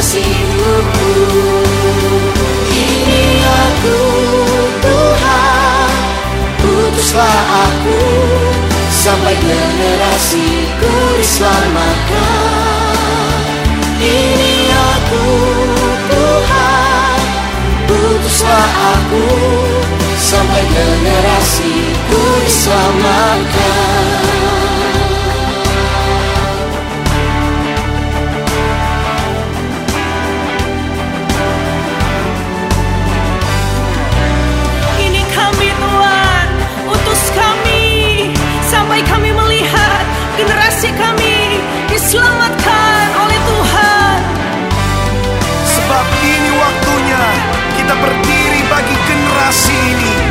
hidupku Ini aku Tuhan Utuslah aku Sampai generasiku diselamatkan Ini aku Tuhan Utuslah aku Sampai generasiku diselamatkan generasi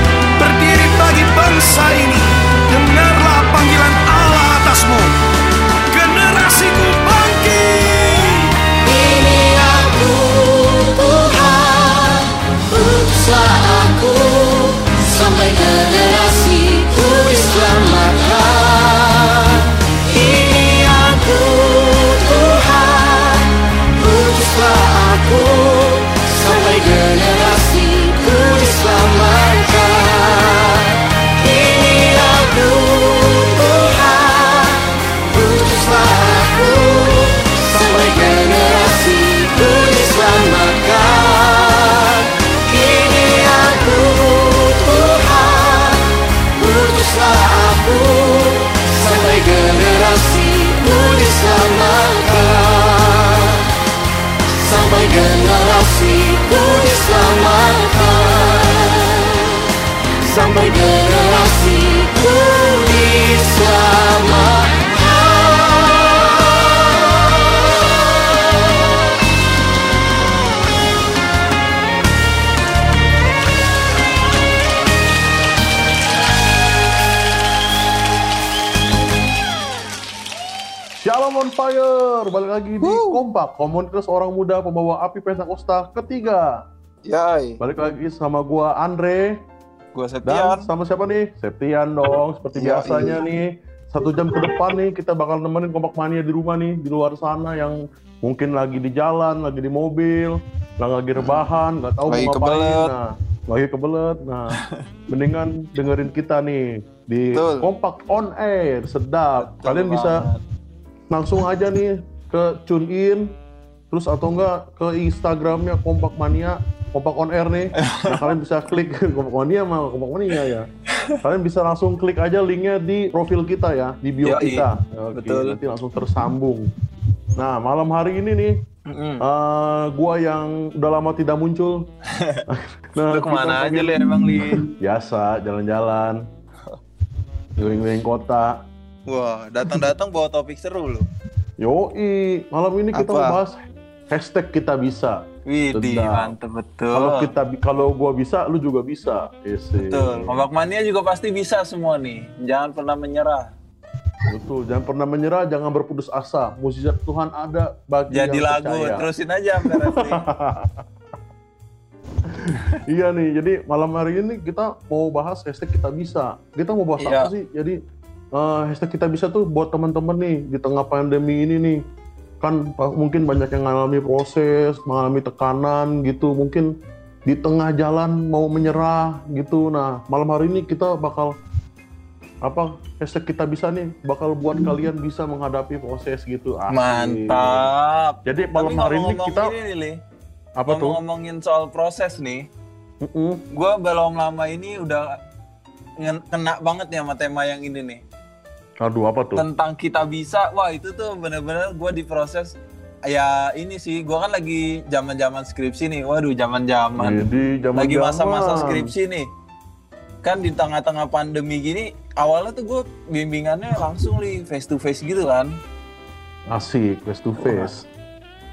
Sampai generasiku diselamatkan Shalom on fire, balik lagi di Kompak, komunitas orang muda pembawa api Pentakosta ketiga. Yai, Balik lagi sama gua Andre dan Septian. sama siapa nih? Septian dong, seperti Iya, biasanya nih. Satu jam ke depan nih kita bakal nemenin Kompak Mania di rumah nih, di luar sana yang mungkin lagi di jalan, lagi di mobil, lagi rebahan, nggak tahu Lagi mau ngapain. Nah, lagi kebelet. Nah, mendingan dengerin kita nih di Betul. Kompak on air, sedap. Betul Kalian bisa banget. langsung aja nih ke tune in terus atau enggak ke Instagramnya Kompak Mania Kompak on air nih nah kalian bisa klik Kompak Mania sama Kompak Mania ya kalian bisa langsung klik aja linknya di profil kita ya di bio Yoi, kita Oke, betul. nanti langsung tersambung Nah, malam hari ini nih, Mm-mm. eh, gua yang udah lama tidak muncul. nah, Lu ke mana aja pengen- lu emang li? Biasa, jalan-jalan. Keliling-keliling kota. Wah, datang-datang bawa topik seru lu. Yoi, malam ini kita Apa? bahas hashtag kita bisa. Widih, mantep betul. Kalau kita kalau gua bisa, lu juga bisa. Isi. Betul. Kompak Mania juga pasti bisa semua nih. Jangan pernah menyerah. Betul, jangan pernah menyerah, jangan berputus asa. Mukjizat Tuhan ada bagi Jadi yang lagu, percaya. terusin aja. Iya nih, jadi malam hari ini kita mau bahas hashtag kita bisa. Kita mau bahas Iya. apa sih? Jadi eh, hashtag kita bisa tuh buat teman-teman nih di tengah pandemi ini nih. Kan mungkin banyak yang mengalami proses, mengalami tekanan gitu. Mungkin di tengah jalan mau menyerah gitu. Nah, malam hari ini kita bakal apa hashtag kita bisa nih bakal buat kalian bisa menghadapi proses gitu. Asik. Mantap. Jadi Tapi malam hari ini kita ini nih, Li. apa tuh? Ngomong-ngomongin soal proses nih, Mm-mm. gue belum lama ini udah kena banget nih sama tema yang ini nih. Aduh apa tuh? Tentang kita bisa, wah itu tuh bener-bener gue diproses. Ya ini sih, gue kan lagi zaman-zaman skripsi nih. Waduh, zaman-zaman. Jadi zaman lagi masa-masa skripsi nih kan di tengah-tengah pandemi gini awalnya tuh gue bimbingannya langsung li face to face gitu kan Asik, face to face.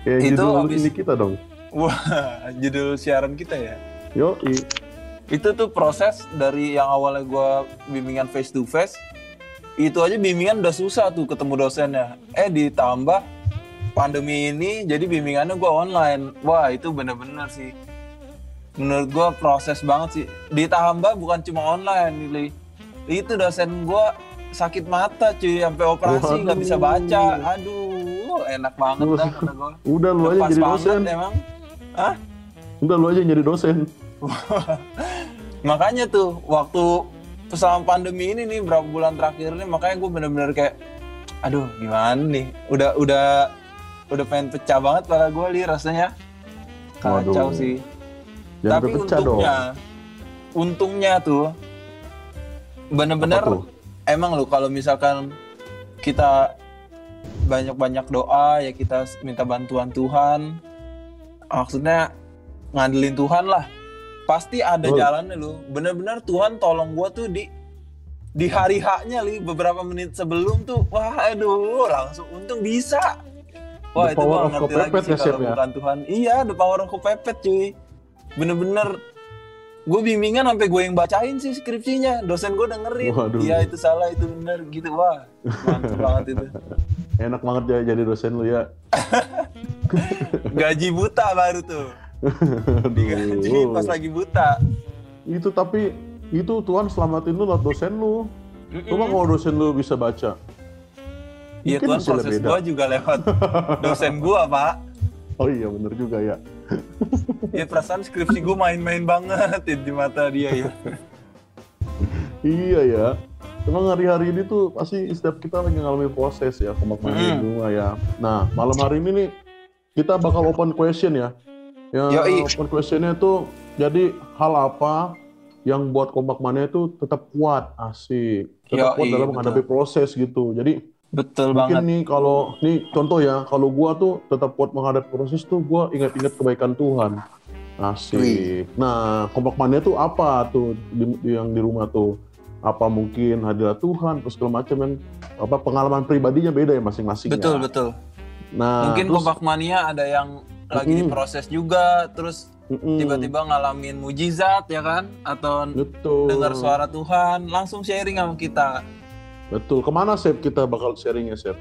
Kayak Itu judul habis- ini kita dong. wah judul siaran kita ya Yo, itu tuh proses dari yang awalnya gue bimbingan face to face itu aja bimbingan udah susah tuh ketemu dosennya. Eh ditambah pandemi ini jadi bimbingannya gue online. Wah itu bener-bener sih. Menurut gue proses banget sih. Ditambah bukan cuma online Li. itu dosen gue sakit mata cuy. Sampai operasi nggak bisa baca. Aduh enak banget dah kata gue udah lu aja jadi dosen. emang. Hah? Udah lu aja jadi dosen. makanya tuh waktu selama pandemi ini nih berapa bulan terakhir ini makanya gue bener-bener kayak aduh gimana nih udah udah udah pengen pecah banget pada gue li rasanya kacau Waduh. sih Jangan tapi kepecah dong. untungnya untungnya tuh bener-bener tuh? emang lo kalau misalkan kita banyak-banyak doa ya kita minta bantuan Tuhan maksudnya ngandelin Tuhan lah pasti ada Betul. jalannya lo bener-bener Tuhan tolong gua tuh di di hari haknya li. Beberapa menit sebelum tuh wah aduh langsung untung bisa. Wah The itu power gua ngerti lagi sih ya, kalau ya? bukan Tuhan. Iya the power of kepepet cuy. Bener-bener gue bimbingan sampai gue yang bacain sih skripsinya. Dosen gue dengerin. Waduh. iya itu salah itu bener gitu. Wah mantep banget itu. Enak banget ya jadi dosen lu ya. gaji buta baru tuh digaji pas lagi buta Itu tapi itu Tuhan selamatin lu lewat dosen lu. Coba kalau dosen lu bisa baca. Iya Tuhan proses beda. gue juga lewat dosen gue pak Oh iya bener juga ya. ya perasaan skripsi gue main-main banget ya di mata dia ya Iya ya. Emang hari-hari ini tuh pasti setiap kita lagi ngalamin proses ya, mandi Mm. di rumah ya. Nah, malam hari ini nih kita bakal open question ya. Ya, Yoi. open questionnya tuh jadi hal apa yang buat kompak mania itu tetap kuat, asik. Tetap Yoi, kuat dalam betul. menghadapi proses gitu. Jadi betul mungkin banget nih kalau nih contoh ya, kalau gua tuh tetap kuat menghadapi proses tuh gua ingat-ingat kebaikan Tuhan. Asik. Nah, kompak mania tuh apa tuh di, di- yang di rumah tuh? Apa mungkin hadirat Tuhan terus segala macam yang apa pengalaman pribadinya beda ya masing-masing betul ya. betul Nah, mungkin terus, kompak mania ada yang lagi Mm-mm. diproses juga terus mm-mm, tiba-tiba ngalamin mujizat ya kan atau betul. dengar suara Tuhan langsung sharing sama kita Betul. Ke mana Sep kita bakal sharingnya Sep?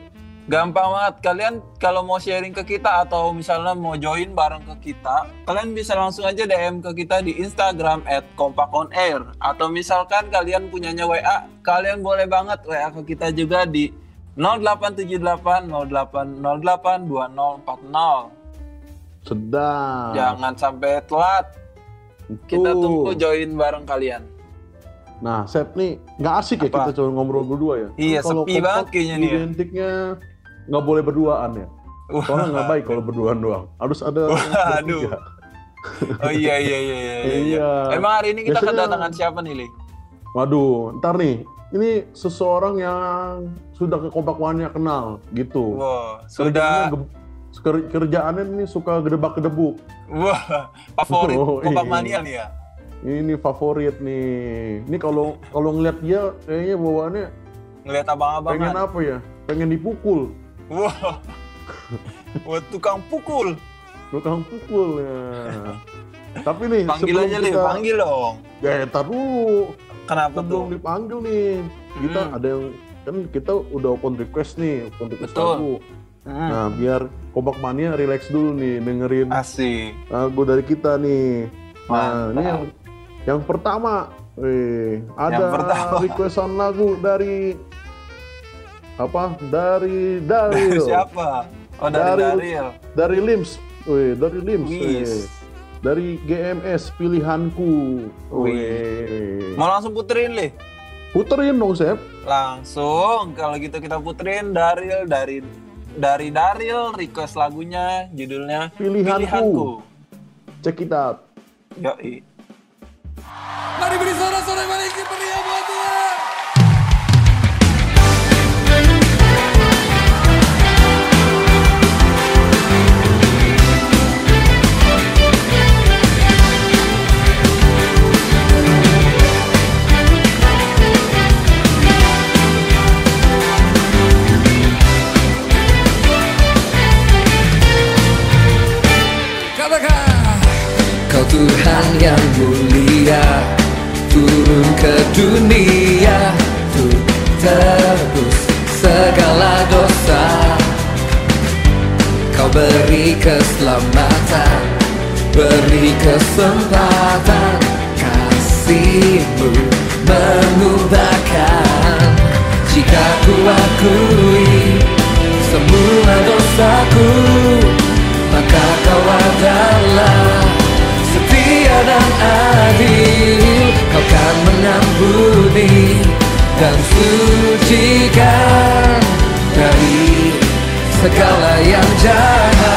gampang banget kalian kalau mau sharing ke kita atau misalnya mau join bareng ke kita kalian bisa langsung aja DM ke kita di Instagram at kompakonair atau misalkan kalian punyanya WA kalian boleh banget WA ke kita juga di 0878 0808 2040 Sedang. jangan sampai telat kita Tuh. tunggu join bareng kalian Nah, Sep nih nggak asik ya Apa? kita cuma ngobrol berdua ya. Iya, sepi banget kayaknya nih ya. Identiknya nggak boleh berduaan ya. Soalnya nggak baik kalau berduaan doang. Harus ada bertiga. oh iya iya iya iya, iya. Iya. emang hari ini kita Biasanya- kedatangan siapa nih Li? Waduh, ntar nih. Ini seseorang yang sudah ke kompak kenal gitu. Wow, sudah kerjaannya nih suka gedebak-gedebuk. Wah, favorit Oh, kompak iya. mania nih ya. Ini favorit nih. Ini kalau kalau ngeliat dia kayaknya bawaannya Ngeliat pengen abang-abangan. apa ya? Pengen dipukul. Wah. Wah, tukang pukul. Tukang pukul ya. Tapi nih Panggil sebelum aja, Li. kita, Panggil dong. Ya, ntar dulu. Kenapa Sebelum tuh? dipanggil nih, kita Hmm. ada yang kan kita udah open request nih, open request Betul. lagu. Hmm. Nah, biar Kompak Mania relax dulu nih dengerin Asik. lagu dari kita nih. Nah, ini Mantap. yang yang pertama, eh ada Yang pertama. requestan lagu dari apa? Dari Daryl. Siapa? Oh, dari Dari- Daryl. Dari Lims. Wih, dari Lims. Wih. Dari GMS pilihanku. Wih. Mau langsung puterin, Li? Puterin dong, Sep. Langsung kalau gitu kita puterin Daryl dari dari Daryl request lagunya judulnya Pilihanku. Check it out. Yoi. Mari beri sorak-sorai balik ke meriah buat Tuhan. Tuhan yang mulia Turun ke dunia Untuk tebus segala dosa. Kau beri keselamatan Beri kesempatan Kasihmu mengubahkan. Jika ku akui semua dosaku Maka kau adalah dan adil. Kau kan mengampuni dan sucikan Dari segala yang jahat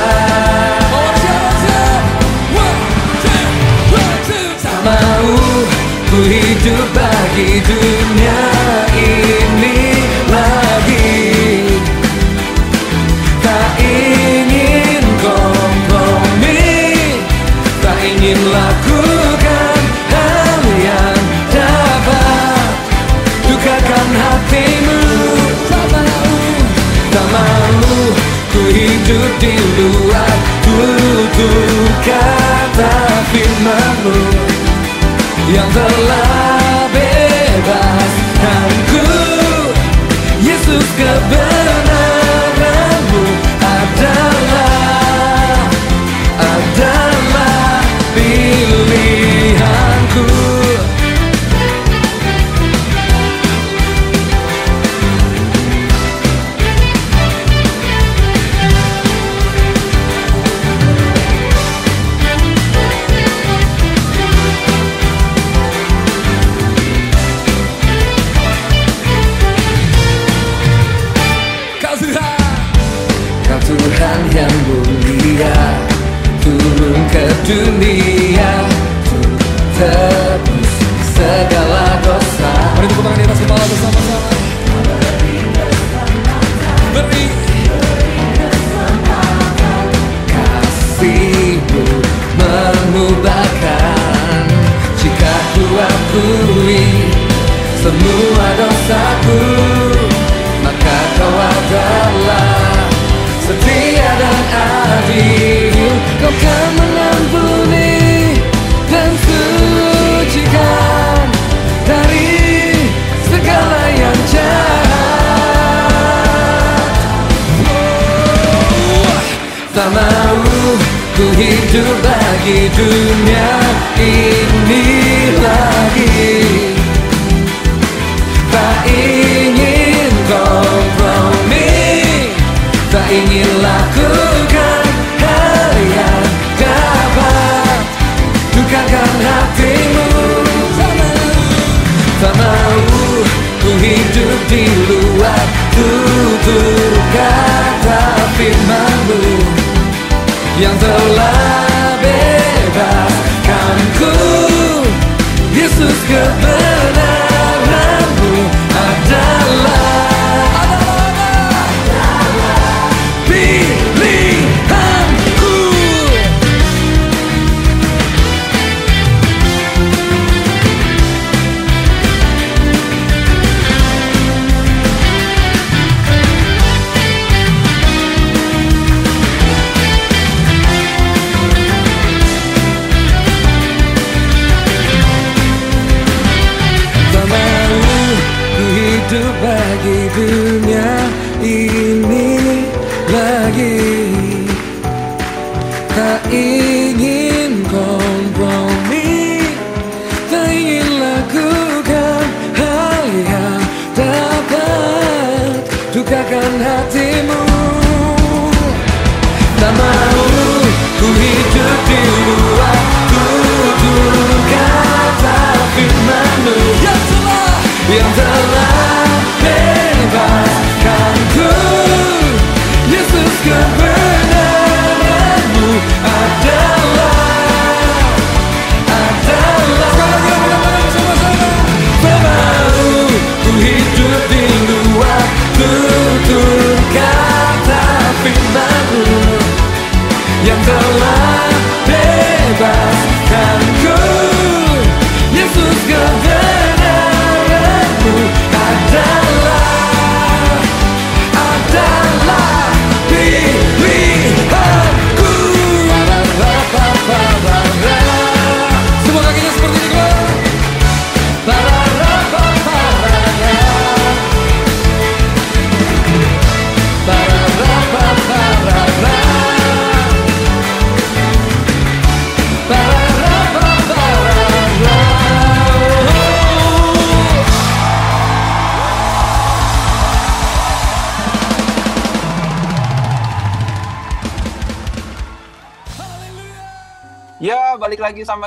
kata firmanmu Yang telah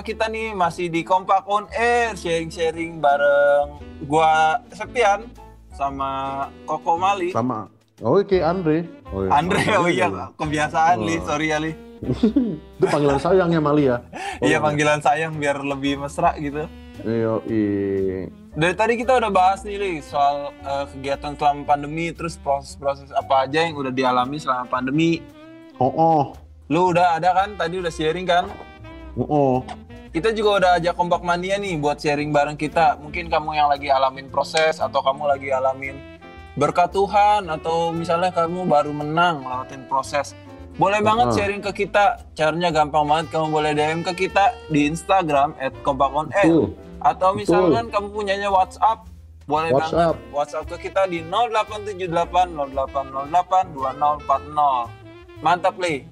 sama kita nih masih di Kompak on Air, sharing-sharing bareng gua Septian sama Koko Mali. Sama. Oh, oke Andre. Oh, iya. Andre, oh iya, ya. kebiasaan Oh. Li, sorry ya Li. Itu panggilan sayangnya Mali ya. Iya, panggilan sayang biar lebih mesra gitu. Iya, iya. Dari tadi kita udah bahas nih Li, soal eh, kegiatan selama pandemi, terus proses-proses apa aja yang udah dialami selama pandemi. Oh, oh. Lu udah ada kan, tadi udah sharing kan? Oh, oh. Kita juga udah ajak Kompak Mania nih buat sharing bareng kita. Mungkin kamu yang lagi alamin proses atau kamu lagi alamin berkat Tuhan atau misalnya kamu baru menang lewatin proses. Boleh banget Uh-uh. sharing ke kita. Caranya gampang banget. Kamu boleh DM ke kita di Instagram @kompakonair Betul. atau misalkan kamu punyanya WhatsApp boleh WhatsApp. banget WhatsApp ke kita di 0878 0808 2040. Mantap, Li.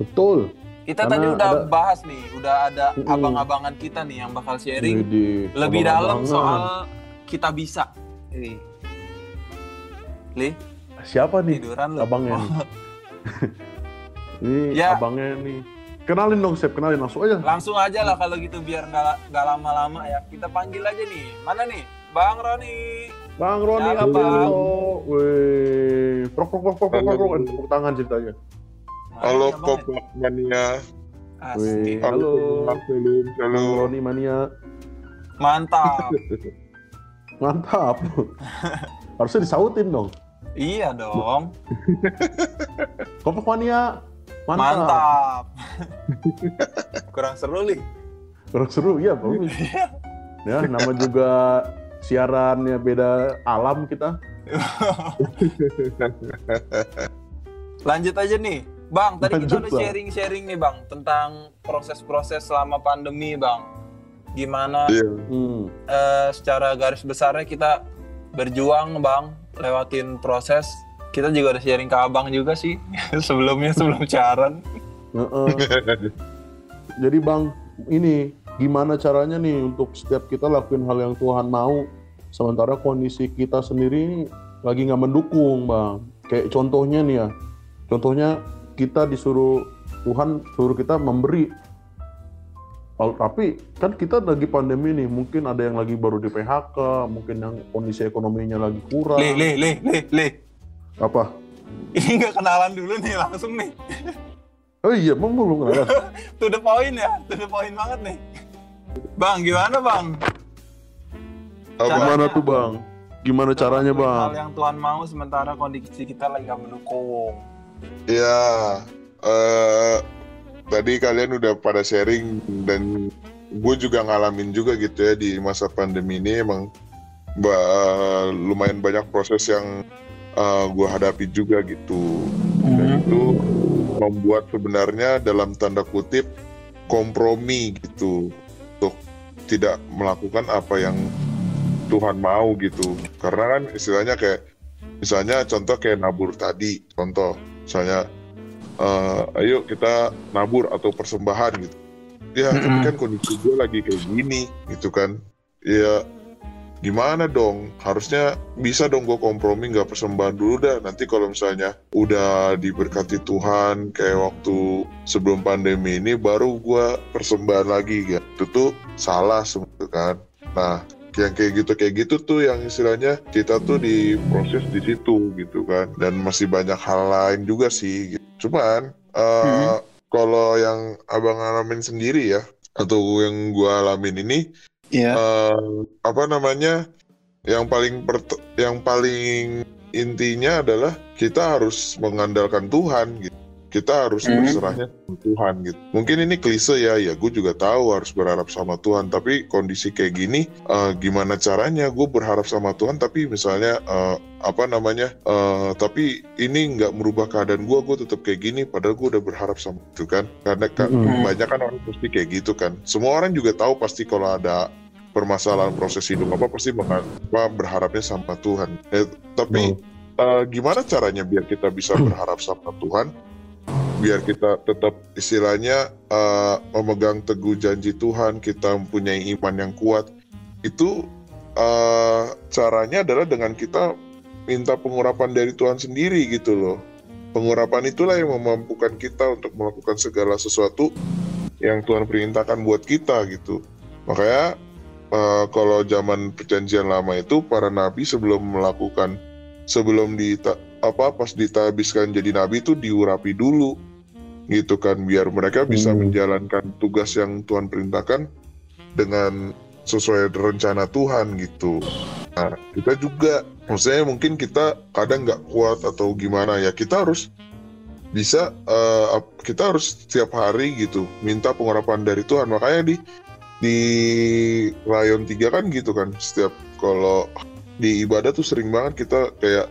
Betul. Kita Karena tadi udah ada- bahas nih, udah ada Mm-mm. abang-abangan kita nih yang bakal sharing Widih, lebih dalam soal kita bisa. Li, Li, siapa nih? tiduran lu. Abangnya nih. Ini Ya. abangnya nih. Kenalin dong, Sep. Kenalin langsung aja. Langsung aja lah kalau gitu biar nggak nggak lama-lama ya. Kita panggil aja nih. Mana nih? Bang Roni. Bang Roni Siapa, apa? Wih, prok prok prok prok prok, prok. tepuk tangan ceritanya. Halo Kompak Mania. Asik. Wih. Halo. Bang salam. Roni mania, Mantap. mantap. Harusnya disautin dong. iya dong. Kompak mania, mantap. Mantap. Kurang seru nih. Kurang seru, iya bagus. ya, nama juga siarannya beda alam kita. Lanjut aja nih. Bang, tadi kita udah sharing-sharing nih Bang tentang proses-proses selama pandemi Bang. Gimana Iya. Hmm. eh, secara garis besarnya kita berjuang Bang lewatin proses. Kita juga udah sharing ke Abang juga sih sebelumnya sebelum siaran. Heeh. Jadi bang, ini gimana caranya nih untuk setiap kita lakuin hal yang Tuhan mau, sementara kondisi kita sendiri lagi nggak mendukung bang. Kayak contohnya nih ya, contohnya kita disuruh Tuhan suruh kita memberi. Tapi kan kita lagi pandemi nih, mungkin ada yang lagi baru di PHK, mungkin yang kondisi ekonominya lagi kurang. Lih, lih, lih, lih, lih. Apa? Ini nggak kenalan dulu nih langsung nih. Oh iya, emang belum kenalan. To the point ya, to the point banget nih. Bang, gimana Bang? Apa? Gimana tuh bang? Gimana caranya bang? Hal yang Tuhan mau sementara kondisi kita lagi nggak mendukung. Ya, eh tadi kalian udah pada sharing dan gue juga ngalamin juga gitu ya di masa pandemi ini emang ba- lumayan banyak proses yang gue hadapi juga gitu. Dan itu membuat sebenarnya dalam tanda kutip kompromi gitu untuk tidak melakukan apa yang Tuhan mau gitu. Karena kan istilahnya kayak misalnya contoh kayak nabur tadi, contoh misalnya eh, ayo kita nabur atau persembahan gitu. Ya tapi Mm-mm. kan kondisi gue lagi kayak gini gitu kan. Ya gimana dong? Harusnya bisa dong gue kompromi nggak persembahan dulu dah. Nanti kalau misalnya udah diberkati Tuhan kayak waktu sebelum pandemi ini baru gue persembahan lagi gitu. Itu tuh salah sebenarnya kan. Nah yang kayak gitu kayak gitu tuh yang istilahnya kita tuh diproses di situ gitu kan dan masih banyak hal lain juga sih gitu. cuman eh, kalau yang abang alamin sendiri ya atau yang gua alamin ini Iya. eh, apa namanya yang paling yang paling intinya adalah kita harus mengandalkan Tuhan gitu kita harus Hmm. berserahnya sama Tuhan gitu. Mungkin ini klise ya ya gue juga tahu harus berharap sama Tuhan tapi kondisi kayak gini eh, gimana caranya? Gue berharap sama Tuhan tapi misalnya eh, apa namanya eh, tapi ini nggak merubah keadaan gue gue tetap kayak gini padahal gue udah berharap sama itu kan? Karena kan Mm-mm. banyak kan orang pasti kayak gitu kan. Semua orang juga tahu pasti kalau ada permasalahan proses hidup apa pasti menga- apa, berharapnya sama Tuhan. Eh, tapi eh, gimana caranya biar kita bisa berharap sama Tuhan biar kita tetap istilahnya eh, memegang teguh janji Tuhan kita mempunyai iman yang kuat. Itu eh, caranya adalah dengan kita minta pengurapan dari Tuhan sendiri gitu loh. Pengurapan itulah yang memampukan kita untuk melakukan segala sesuatu yang Tuhan perintahkan buat kita gitu. Makanya eh, kalau zaman perjanjian lama itu para nabi sebelum melakukan sebelum di apa pas ditabiskan jadi nabi itu diurapi dulu gitu kan biar mereka bisa Hmm. menjalankan tugas yang Tuhan perintahkan dengan sesuai rencana Tuhan gitu. Nah kita juga maksudnya mungkin kita kadang nggak kuat atau gimana ya kita harus bisa ap- kita harus setiap hari gitu minta pengurapan dari Tuhan makanya di di rayon 3 kan gitu kan setiap kalau di ibadah tuh sering banget kita kayak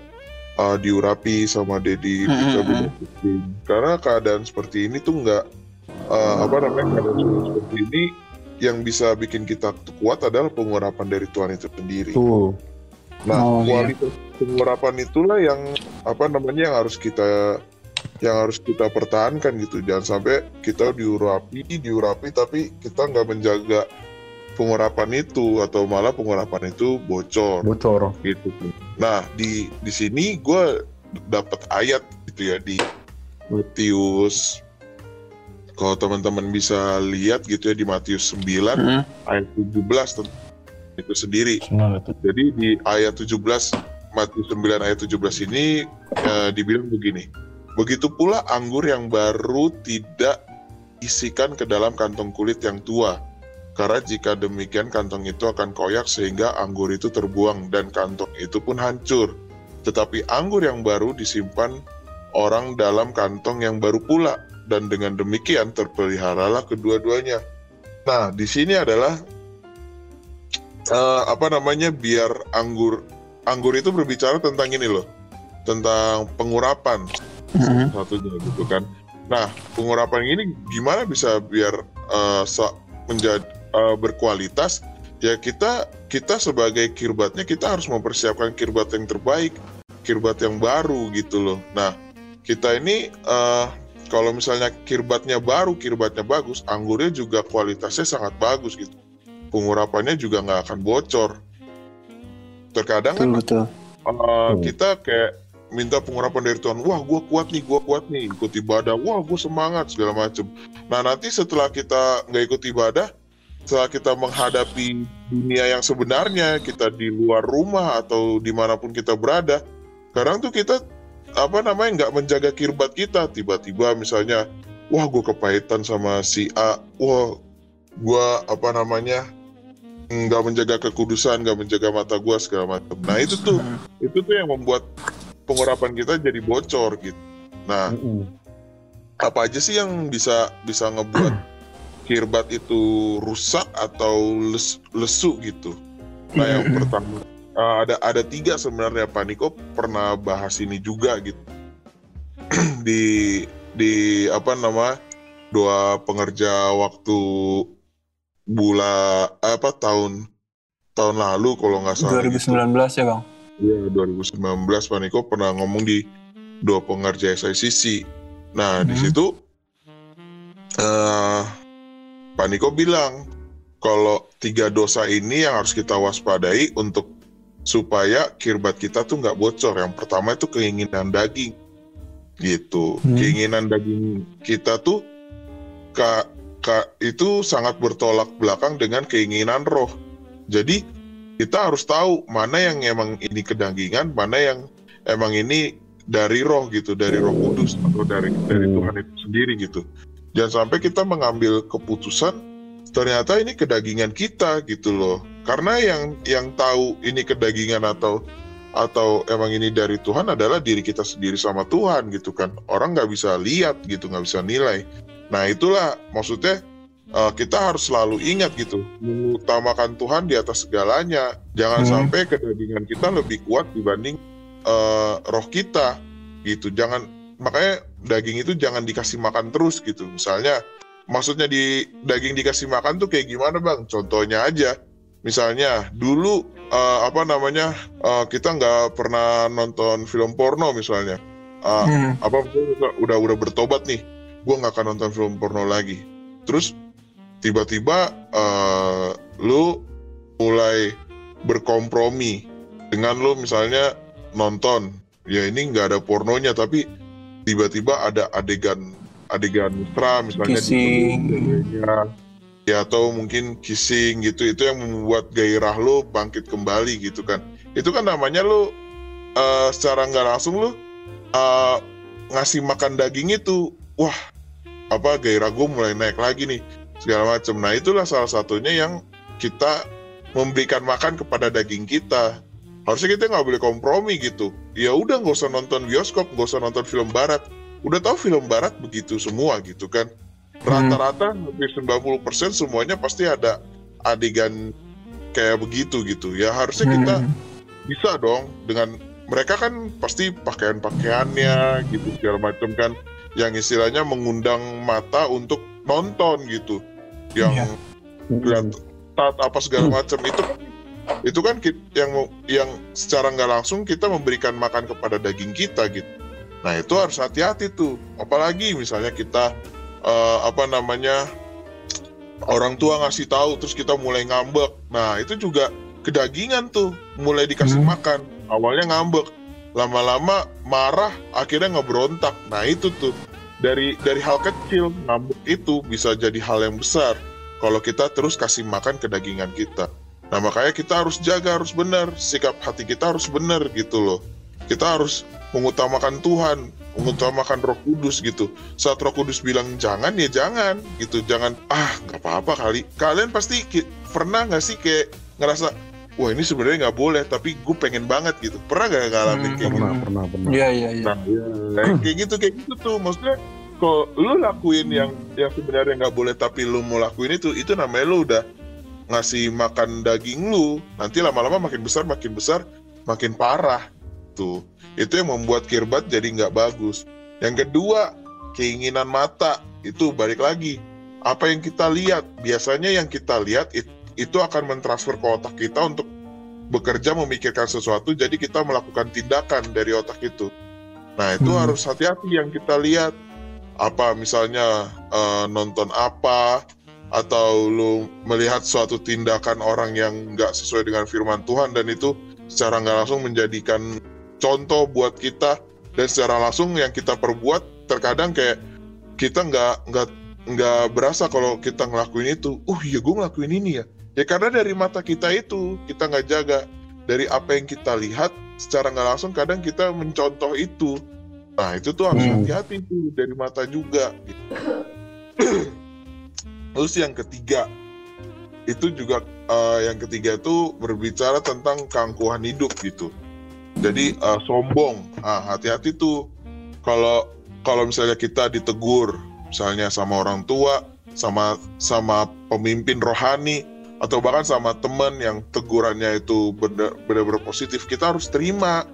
uh, diurapi sama Dedi Pika mm. Bunda Putri. karena keadaan seperti ini tuh nggak uh, apa namanya keadaan seperti ini yang bisa bikin kita kuat adalah pengurapan dari Tuhan itu sendiri. Tuh. Nah, Oh, iya. kualitas pengurapan itulah yang apa namanya yang harus kita yang harus kita pertahankan gitu. Jangan sampai kita diurapi, diurapi tapi kita nggak menjaga pengurapan itu atau malah pengurapan itu bocor Bocor. gitu. Nah, di di sini gue dapat ayat gitu ya di Matius kalau teman-teman bisa lihat gitu ya di Matius 9 Mm. ayat 17 tentang itu sendiri. Jadi di ayat 17 Matius 9 ayat 17 ini eh, dibilang begini. Begitu pula anggur yang baru tidak isikan ke dalam kantong kulit yang tua. Karena jika demikian kantong itu akan koyak sehingga anggur itu terbuang dan kantong itu pun hancur. Tetapi anggur yang baru disimpan orang dalam kantong yang baru pula dan dengan demikian terpeliharalah kedua-duanya. Nah, di sini adalah eh, apa namanya biar anggur anggur itu berbicara tentang ini loh tentang pengurapan Mm. satunya gitu kan nah pengurapan ini gimana bisa biar sa- menjadi eh, berkualitas ya kita kita sebagai kirbatnya kita harus mempersiapkan kirbat yang terbaik kirbat yang baru gitu loh nah kita ini eh, kalau misalnya kirbatnya baru kirbatnya bagus anggurnya juga kualitasnya sangat bagus gitu pengurapannya juga nggak akan bocor. Terkadang kan Betul betul. uh, kita kayak minta pengurapan dari Tuhan. Wah, gue kuat nih, gue kuat nih, ikut ibadah. Wah, gue semangat segala macem. Nah, nanti setelah kita nggak ikut ibadah, setelah kita menghadapi dunia yang sebenarnya, kita di luar rumah atau di mana pun kita berada, kadang tuh kita apa namanya nggak menjaga kirbat kita. Tiba-tiba misalnya, wah, gue kepahitan sama si A. Wah, gue apa namanya nggak menjaga kekudusan, nggak menjaga mata gua segala macam. Nah itu tuh, itu tuh yang membuat pengurapan kita jadi bocor gitu. Nah apa aja sih yang bisa bisa ngebuat kirbat itu rusak atau les- lesu gitu? Nah yang pertama uh, ada ada tiga sebenarnya Pak Niko pernah bahas ini juga gitu di di apa nama dua pengerja waktu bulan apa tahun tahun lalu kalau nggak salah gitu. 2019 ya bang. Iya 2019 Pak Niko pernah ngomong di dua pengerja SICC Nah di situ eh Pak Niko bilang kalau tiga dosa ini yang harus kita waspadai untuk supaya kirbat kita tuh nggak bocor. Yang pertama itu keinginan daging, gitu. Hmm. Keinginan daging kita tuh ka, ka- itu sangat bertolak belakang dengan keinginan roh. Jadi kita harus tahu mana yang emang ini kedagingan, mana yang emang ini dari roh gitu, dari roh kudus atau dari dari Tuhan itu sendiri gitu. Jangan sampai kita mengambil keputusan ternyata ini kedagingan kita gitu loh. Karena yang yang tahu ini kedagingan atau atau emang ini dari Tuhan adalah diri kita sendiri sama Tuhan gitu kan. Orang nggak bisa lihat gitu, nggak bisa nilai. Nah itulah maksudnya eh, kita harus selalu ingat gitu, mengutamakan Tuhan di atas segalanya. Jangan Hmm. sampai kedagingan kita lebih kuat dibanding eh, roh kita gitu. Jangan makanya daging itu jangan dikasih makan terus gitu. Misalnya maksudnya di daging dikasih makan tuh kayak gimana bang? Contohnya aja, misalnya dulu eh, apa namanya eh, kita nggak pernah nonton film porno misalnya, Eh, Hmm. apa udah udah bertobat nih, gue nggak akan nonton film porno lagi. Terus tiba-tiba eh, lu mulai berkompromi dengan lu misalnya nonton, ya ini nggak ada pornonya tapi tiba-tiba ada adegan adegan mesra misalnya Kissing. di ya, ya atau mungkin kissing gitu. Itu yang membuat gairah lo bangkit kembali gitu kan. Itu kan namanya lo eh, secara nggak langsung lo eh, ngasih makan daging itu. Wah apa gairah gue mulai naik lagi nih segala macam nah itulah salah satunya yang kita memberikan makan kepada daging kita harusnya kita nggak boleh kompromi gitu. Ya udah nggak usah nonton bioskop nggak usah nonton film barat. Udah tahu film barat begitu semua gitu kan. Rata-rata hampir 90% semuanya pasti ada adegan kayak begitu gitu. Ya harusnya kita Hmm. bisa dong dengan mereka kan pasti pakaian-pakaiannya gitu segala macam kan. Yang istilahnya mengundang mata untuk nonton gitu. Yang Iya. lihat tat apa segala macam itu kan itu kan yang yang secara nggak langsung kita memberikan makan kepada daging kita gitu. Nah itu harus hati-hati tuh. Apalagi misalnya kita eh, apa namanya orang tua ngasih tahu terus kita mulai ngambek. Nah itu juga kedagingan tuh mulai dikasih Hmm. makan. Awalnya ngambek lama-lama marah akhirnya ngebrontak. Nah itu tuh. Dari dari hal kecil ngambek itu bisa jadi hal yang besar. Kalau kita terus kasih makan kedagingan kita nah makanya kita harus jaga harus benar. Sikap hati kita harus benar gitu loh. Kita harus mengutamakan Tuhan mengutamakan Roh Kudus gitu. Saat Roh Kudus bilang jangan ya jangan gitu. Jangan ah nggak apa-apa kali. Kalian pasti ki- pernah nggak sih kayak ngerasa wah ini sebenarnya nggak boleh tapi gue pengen banget gitu. Pernah gak ngalamin Hmm, kayak gitu? pernah pernah. Pernah Iya iya iya. Nah, ya, kayak gitu kayak gitu tuh. Maksudnya kalau lu lakuin yang yang sebenarnya nggak boleh tapi lu mau lakuin itu itu namanya lu udah ngasih makan daging lu nanti lama-lama makin besar makin besar makin parah. Tuh itu yang membuat kirbat jadi nggak bagus. Yang kedua keinginan mata. Itu balik lagi. Apa yang kita lihat? Biasanya yang kita lihat it- itu akan mentransfer ke otak kita untuk bekerja memikirkan sesuatu jadi kita melakukan tindakan dari otak itu. Nah itu Hmm. harus hati-hati yang kita lihat. Apa misalnya eh, nonton apa atau lu melihat suatu tindakan orang yang nggak sesuai dengan firman Tuhan dan itu secara nggak langsung menjadikan contoh buat kita dan secara langsung yang kita perbuat terkadang kayak kita nggak nggak nggak berasa kalau kita ngelakuin itu. Oh iya gue ngelakuin ini ya. Ya karena dari mata kita itu kita nggak jaga. Dari apa yang kita lihat secara nggak langsung kadang kita mencontoh itu. Nah itu tuh harus Hmm. hati-hati tuh dari mata juga terus yang ketiga itu juga eh, yang ketiga itu berbicara tentang keangkuhan hidup gitu. Jadi eh, sombong. Ah hati-hati tuh. Kalau kalau misalnya kita ditegur misalnya sama orang tua sama sama pemimpin rohani atau bahkan sama teman yang tegurannya itu benar- benar-benar positif kita harus terima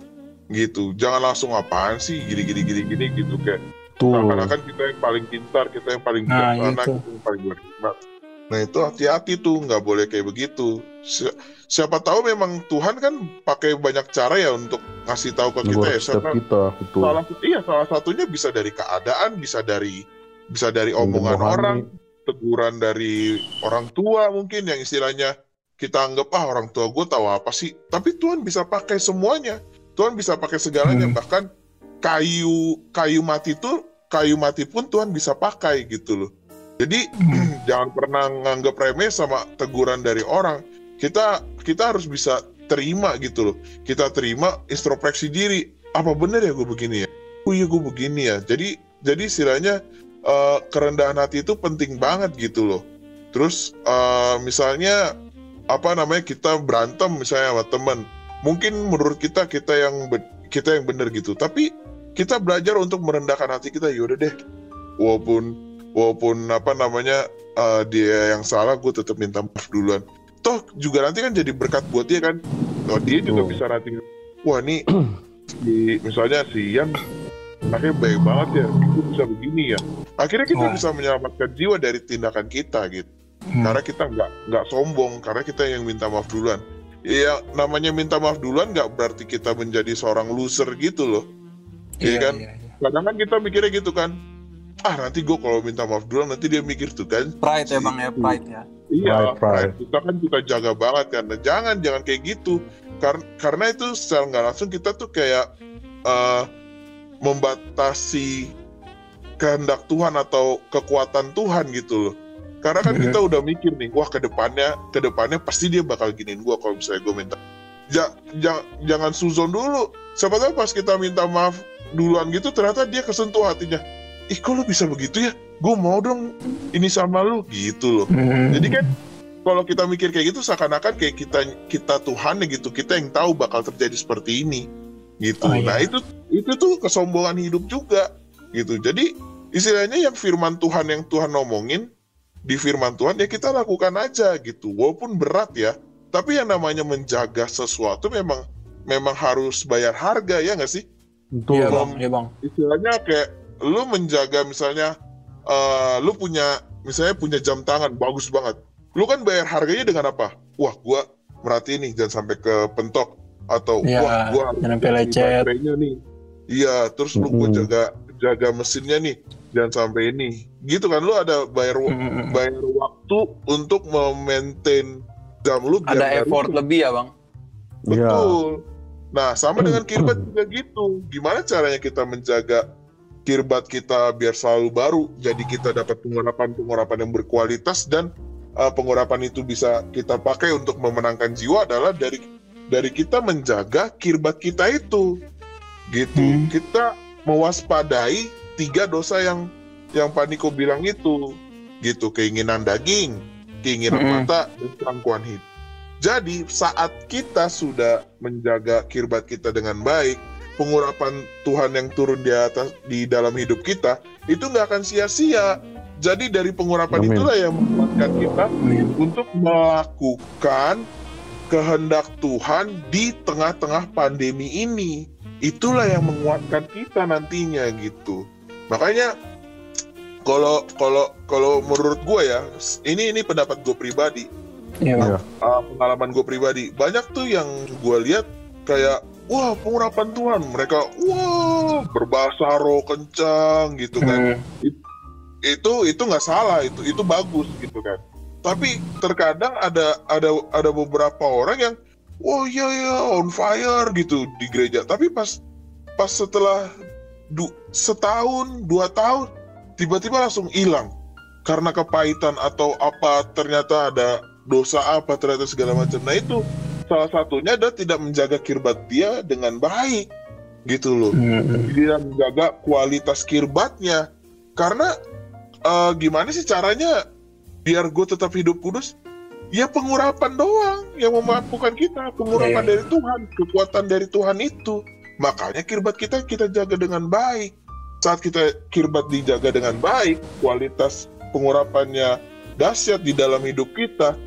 gitu. Jangan langsung apaan sih? Gini gini gini gini gitu kayak tuh seakan-akan kita yang paling pintar kita yang paling Nah, bijaksana itu. kita yang paling berhikmat Nah itu hati-hati tuh, nggak boleh kayak begitu. Si- siapa tahu memang Tuhan kan pakai banyak cara ya untuk ngasih tahu ke kita ya. Siapa- kita betul salah iya salah satunya bisa dari keadaan, bisa dari bisa dari omongan orang, teguran dari orang tua mungkin yang istilahnya kita anggap ah orang tua gue tahu apa sih. Tapi Tuhan bisa pakai semuanya. Tuhan bisa pakai segalanya Hmm. bahkan kayu kayu mati tuh kayu mati pun Tuhan bisa pakai gitu loh. Jadi jangan pernah nganggap remeh sama teguran dari orang. Kita kita harus bisa terima gitu loh. Kita terima introspeksi diri. Apa bener ya gue begini ya? Oh iya gue begini ya. Jadi jadi istilahnya eh, kerendahan hati itu penting banget gitu loh. Terus eh, misalnya apa namanya kita berantem misalnya sama teman. Mungkin menurut kita kita yang kita yang benar gitu. Tapi kita belajar untuk merendahkan hati kita. Yaudah deh. Walaupun walaupun apa namanya eh, dia yang salah gue tetap minta maaf duluan toh juga nanti kan jadi berkat buat dia kan oh, dia juga Betul. bisa nanti wah nih si, misalnya si Ian anaknya baik banget ya itu bisa begini ya akhirnya kita Oh. bisa menyelamatkan jiwa dari tindakan kita gitu Hmm. karena kita nggak nggak sombong karena kita yang minta maaf duluan ya namanya minta maaf duluan nggak berarti kita menjadi seorang loser gitu loh Iya kan? iya, iya. kadang kan kita mikirnya gitu kan ah nanti gue kalau minta maaf duluan nanti dia mikir tuh kan Pride ya bang ya, pride ya. Iya, Pride, pride. kita kan kita jaga banget kan. Nah, jangan jangan kayak gitu. Karena karena itu secara nggak langsung kita tuh kayak eh, membatasi kehendak Tuhan atau kekuatan Tuhan gitu loh. Karena kan kita udah mikir nih, wah ke depannya ke depannya pasti dia bakal giniin gua kalau misalnya gue minta. Ja, ja- jangan suzon dulu. Siapa tahu pas kita minta maaf duluan gitu ternyata dia kesentuh hatinya. Ih kok lu bisa begitu ya? Gue mau dong ini sama lu gitu loh. Hmm. Jadi kan kalau kita mikir kayak gitu seakan-akan kayak kita kita Tuhan ya gitu, kita yang tahu bakal terjadi seperti ini gitu. Oh, iya. Nah, itu itu tuh kesombongan hidup juga gitu. Jadi istilahnya yang firman Tuhan yang Tuhan ngomongin di firman Tuhan ya kita lakukan aja gitu. Walaupun berat ya, tapi yang namanya menjaga sesuatu memang memang harus bayar harga ya nggak sih? Betul Iya Kalau- bang, iya bang. istilahnya kayak lu menjaga misalnya eh, lu punya misalnya punya jam tangan bagus banget lu kan bayar harganya dengan apa wah gua merhatiin nih jangan sampai ke pentok atau Iya, wah gua jangan sampai lecet. nih iya terus lu gua Mm-mm. jaga jaga mesinnya nih jangan sampai ini gitu kan lu ada bayar Mm-mm. bayar waktu untuk memaintain jam lu biar Ada effort rusak. lebih ya bang. Iya. Betul. Nah, sama dengan kirbat juga gitu. Gimana caranya kita menjaga kirbat kita biar selalu baru, jadi kita dapat pengurapan-pengurapan yang berkualitas dan uh, pengurapan itu bisa kita pakai untuk memenangkan jiwa adalah dari dari kita menjaga kirbat kita itu. Gitu. Hmm. Kita mewaspadai tiga dosa yang yang Pak Niko bilang itu. Gitu, keinginan daging, keinginan Mm-mm. mata, dan kerangkuan hidup. Jadi saat kita sudah menjaga kirbat kita dengan baik, pengurapan Tuhan yang turun di atas di dalam hidup kita itu nggak akan sia-sia. Jadi dari pengurapan Amin. itulah yang menguatkan kita Amin. untuk melakukan kehendak Tuhan di tengah-tengah pandemi ini. Itulah yang menguatkan kita nantinya gitu. Makanya kalau kalau kalau menurut gue ya, ini ini pendapat gue pribadi Iya. Uh, pengalaman gue pribadi. Banyak tuh yang gue lihat kayak wah pengurapan Tuhan. Mereka wah berbahasa roh kencang gitu kan. Hmm. itu itu nggak salah. Itu itu bagus gitu kan. Tapi terkadang ada ada ada beberapa orang yang wah iya ya on fire gitu di gereja. Tapi pas pas setelah du, setahun dua tahun tiba-tiba langsung hilang. Karena kepahitan atau apa ternyata ada dosa apa ternyata segala macam. Nah itu salah satunya adalah tidak menjaga kirbat dia dengan baik gitu loh. Hmm. dia menjaga kualitas kirbatnya. Karena eh, gimana sih caranya biar gue tetap hidup kudus? Ya pengurapan doang yang memampukan kita pengurapan Iya. dari Tuhan kekuatan dari Tuhan itu. Makanya kirbat kita kita jaga dengan baik. Saat kita kirbat dijaga dengan baik kualitas pengurapannya dahsyat di dalam hidup kita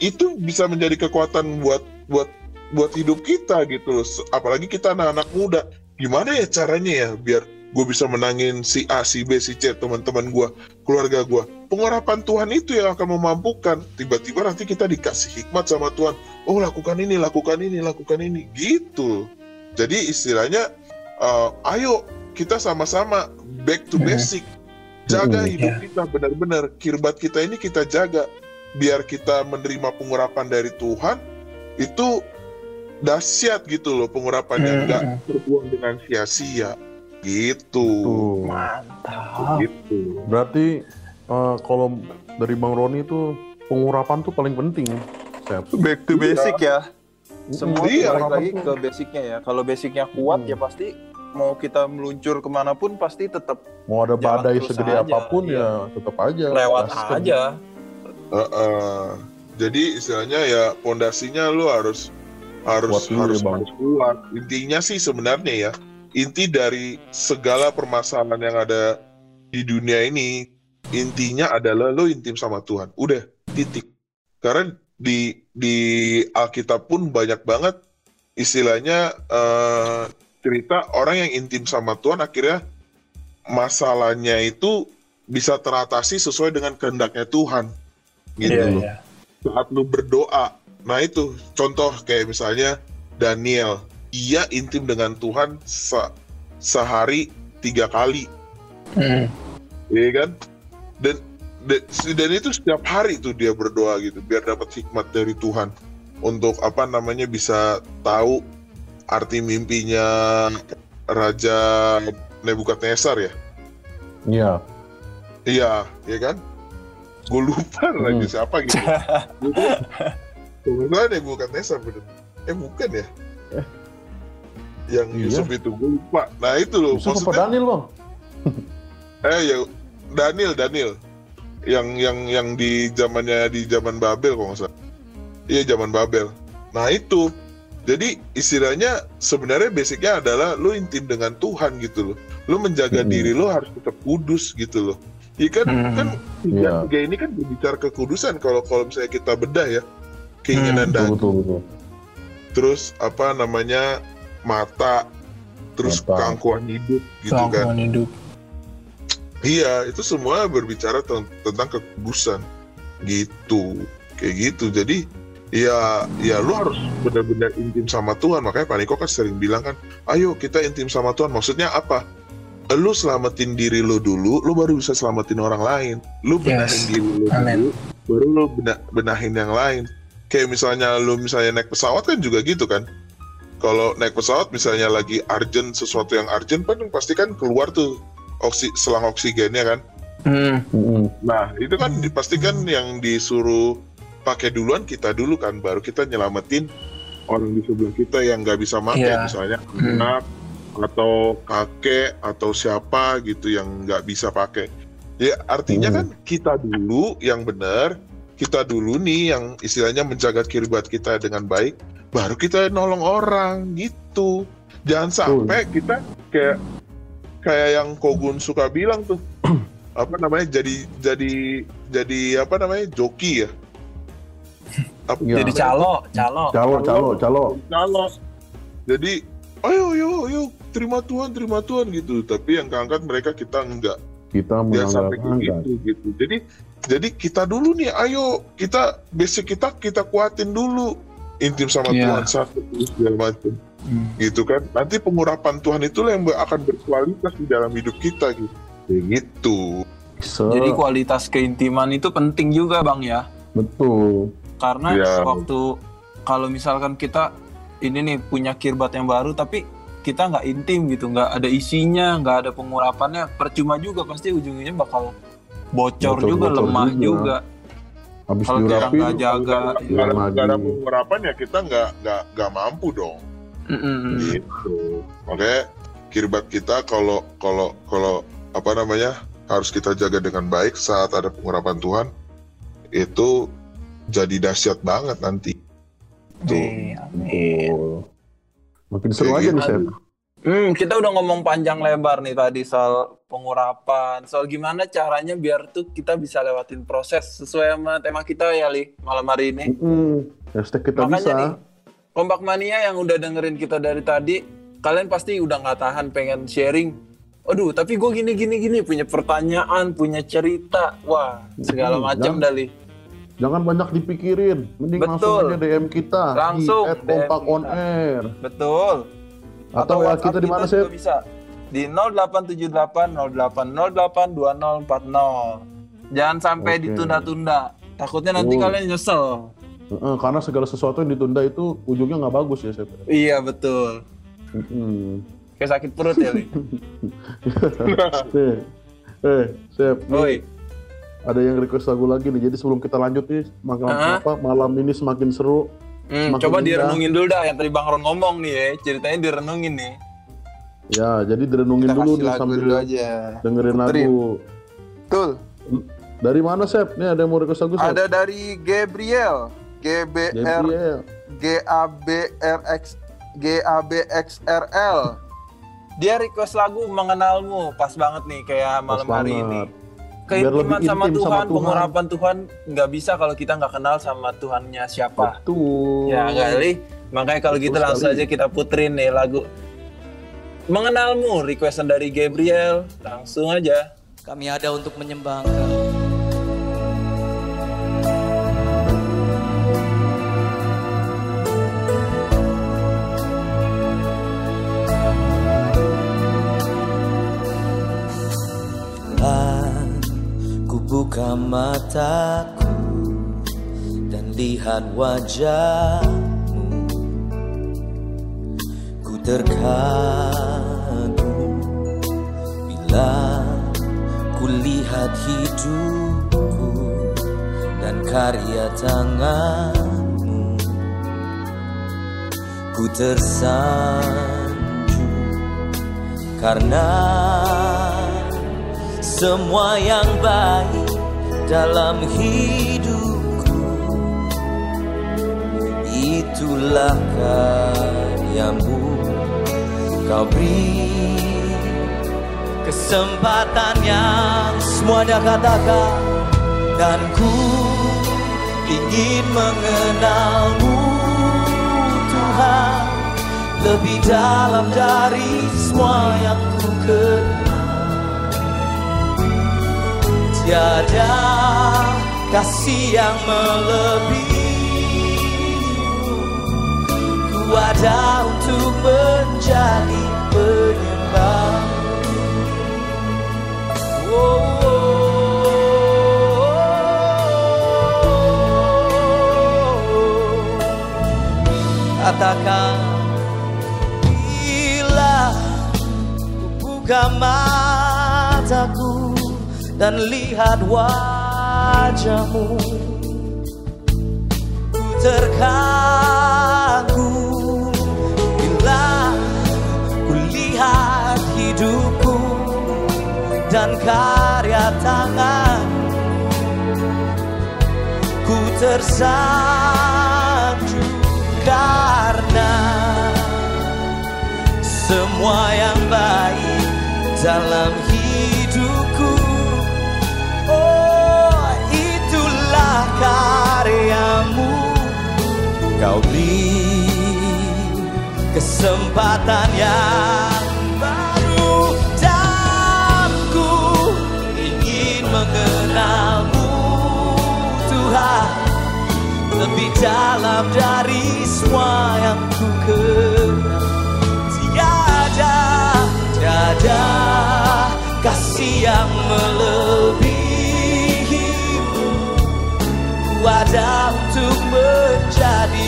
itu bisa menjadi kekuatan buat buat buat hidup kita gitu loh apalagi kita anak-anak muda gimana ya caranya ya biar gue bisa menangin si A si B si C teman-teman gue keluarga gue pengurapan Tuhan itu yang akan memampukan. Tiba-tiba nanti kita dikasih hikmat sama Tuhan. Oh lakukan ini, lakukan ini, lakukan ini. Gitu. Jadi istilahnya, uh, ayo kita sama-sama back to Hmm. basic. Jaga Hmm, hidup kita benar-benar. Kirbat kita ini kita jaga. Biar kita menerima pengurapan dari Tuhan, itu dahsyat gitu loh pengurapannya. Hmm. Nggak terbuang dengan sia-sia. Gitu. Tuh. Mantap. Gitu. Berarti eh, kalau dari Bang Roni itu pengurapan tuh paling penting. Sep. Back to basic ya. Semua Iya. balik lagi ke basicnya ya. Kalau basicnya kuat Hmm. ya pasti mau kita meluncur ke mana pun pasti tetap Mau ada badai segede aja, apa pun iya. ya tetap aja. lewat aja. Heeh. jadi istilahnya ya pondasinya lu harus harus Kuat harus, ya, Bang. harus kuat. Intinya sih sebenarnya ya inti dari segala permasalahan yang ada di dunia ini intinya adalah lo intim sama Tuhan. Udah titik. Karena di di Alkitab pun banyak banget istilahnya eh, cerita orang yang intim sama Tuhan akhirnya masalahnya itu bisa teratasi sesuai dengan kehendaknya Tuhan. Gitu Iya, loh iya. saat lu berdoa. Nah itu contoh kayak misalnya Daniel, ia intim dengan Tuhan se- sehari tiga kali, ya kan? Dan dan dan itu setiap hari tuh dia berdoa gitu, biar dapat hikmat dari Tuhan untuk apa namanya bisa tahu arti mimpinya Raja Nebukadnezar ya. Iya. Iya, ya kan? Gue lupa lagi Hmm. siapa gitu. Gue lupa deh bukan Nesa bener. Eh bukan ya? Yang Iya. Yusuf itu gue lupa. Nah itu loh, Yusuf apa maksudnya Daniel bang? eh ya Daniel Daniel yang yang yang di zamannya di zaman Babel kalau nggak salah. Iya zaman Babel. Nah itu jadi istilahnya sebenarnya basicnya adalah lu intim dengan Tuhan gitu loh. Lu menjaga Hmm. diri lu harus tetap kudus gitu loh. Iya kan Hmm. kan tiga, Iya. tiga ini kan berbicara kekudusan kalau kalau misalnya kita bedah ya keinginan Hmm, dan Betul betul betul. terus apa namanya mata terus Mata. keangkuhan hidup gitu kan. Hidup. Iya, itu semua berbicara ten- tentang kekudusan gitu. Kayak gitu. Jadi ya ya lu harus benar-benar intim sama Tuhan. Makanya Paniko kan sering bilang kan, "Ayo kita intim sama Tuhan." Maksudnya apa? Lu selamatin diri lu dulu, lu baru bisa selamatin orang lain. Lu benahin Yes. diri lu dulu, baru lu bena- benahin yang lain. Kayak misalnya lu misalnya naik pesawat kan juga gitu kan. Kalau naik pesawat misalnya lagi urgent sesuatu yang urgent kan pasti kan keluar tuh oksi selang oksigennya kan. Hmm. Nah, itu kan dipastikan yang disuruh pakai duluan kita dulu kan, baru kita nyelamatin orang di sebelah kita yang nggak bisa pakai, Iya. misalnya Hmm. Atau kakek atau siapa gitu yang nggak bisa pakai. Ya artinya Hmm. kan kita dulu yang benar, kita dulu nih yang istilahnya menjaga kirbat kita dengan baik, baru kita nolong orang gitu. Jangan sampai kita kayak kayak yang Kogun suka bilang tuh apa namanya jadi jadi jadi apa namanya joki ya apa Iya. Jadi calo, calo. Calo calo calo. calo jadi ayo ayo ayo terima Tuhan terima Tuhan gitu tapi yang keangkat mereka kita enggak Kita dia sampai menganggap gitu gitu jadi jadi kita dulu nih ayo kita basic kita kita kuatin dulu intim sama Iya. Tuhan satu segala macam Hmm. gitu kan nanti pengurapan Tuhan itulah yang akan berkualitas di dalam hidup kita gitu kayak gitu Se- Jadi kualitas keintiman itu penting juga bang ya. betul. Karena Iya. waktu kalau misalkan kita ini nih punya kirbat yang baru tapi kita nggak intim gitu, nggak ada isinya, nggak ada pengurapannya, percuma juga pasti ujungnya bakal bocor, Bocor- juga, bocor lemah juga. juga. Habis Kalau kita nggak jaga, kalau nggak ada pengurapan ya kita nggak nggak nggak mampu dong Mm-mm. gitu makanya kirbat kita kalau kalau kalau apa namanya harus kita jaga dengan baik saat ada pengurapan Tuhan itu jadi dahsyat banget nanti tuh Amin, amin. Makin seru aja nih, gitu. Sep. Hmm, kita udah ngomong panjang lebar nih tadi soal pengurapan, soal gimana caranya biar tuh kita bisa lewatin proses sesuai sama tema kita ya Li malam hari ini. Mm-mm. Hashtag kita Makanya bisa. nih, Kompak Mania yang udah dengerin kita dari tadi, kalian pasti udah nggak tahan pengen sharing aduh tapi gue gini gini gini punya pertanyaan punya cerita wah segala Hmm, macam dan- dali Jangan banyak dipikirin, mending Betul. langsung aja DM kita Langsung di @kompak on air. betul Atau WhatsApp kita di mana, Sep? bisa di 0878 0808 2040 jangan sampai Oke. ditunda-tunda takutnya nanti Oh. kalian nyesel karena segala sesuatu yang ditunda itu ujungnya nggak bagus ya, Sep. iya betul Hmm. kayak sakit perut ya Li. eh, eh, Sep, Oi. Ada yang request lagu lagi nih. Jadi sebelum kita lanjut nih, malam Hah? apa malam ini semakin seru. Hmm, Semakin coba indah. direnungin dulu dah yang tadi Bang Ron ngomong nih ya ceritanya direnungin nih Ya, jadi direnungin kita dulu kasih nih lagu sambil dulu aja dengerin Puterin. lagu. betul Dari mana, Sep? Nih ada yang mau request lagu, Sep? ada dari Gabriel GBR Gabriel. G A B R X G A B X R L dia request lagu mengenalmu pas banget nih kayak malam hari banget. ini Keintiman sama Tuhan, sama Tuhan. pengurapan Tuhan nggak bisa kalau kita nggak kenal sama Tuhannya siapa Betul. ya kali makanya kalau Betul gitu langsung sekali. aja kita puterin nih lagu mengenalmu requestan dari Gabriel langsung aja Kami ada untuk menyembah Engkau. Mataku dan lihat wajahmu. Ku terkagum bila ku lihat hidupku dan karya tanganmu. Ku tersanjung karena semua yang baik dalam hidupku. Itulah karyamu. Kau beri kesempatan yang semuanya katakan. Dan ku ingin mengenalmu Tuhan. Lebih dalam dari semua yang ku kenal tiada kasih yang melebihimu. Ku ada untuk menjadi penyembah. Katakan Bila ku buka mataku Dan lihat wajahmu. Ku terkagum Bila ku lihat hidupku Dan karya tangan. Ku tersanjung karena semua yang baik dalam hidupku Kau beri kesempatan yang baru Dan ku ingin mengenalmu Tuhan. Lebih dalam dari semua yang ku kenal. Tiada tiada kasih yang melebihimu ada untuk menjadi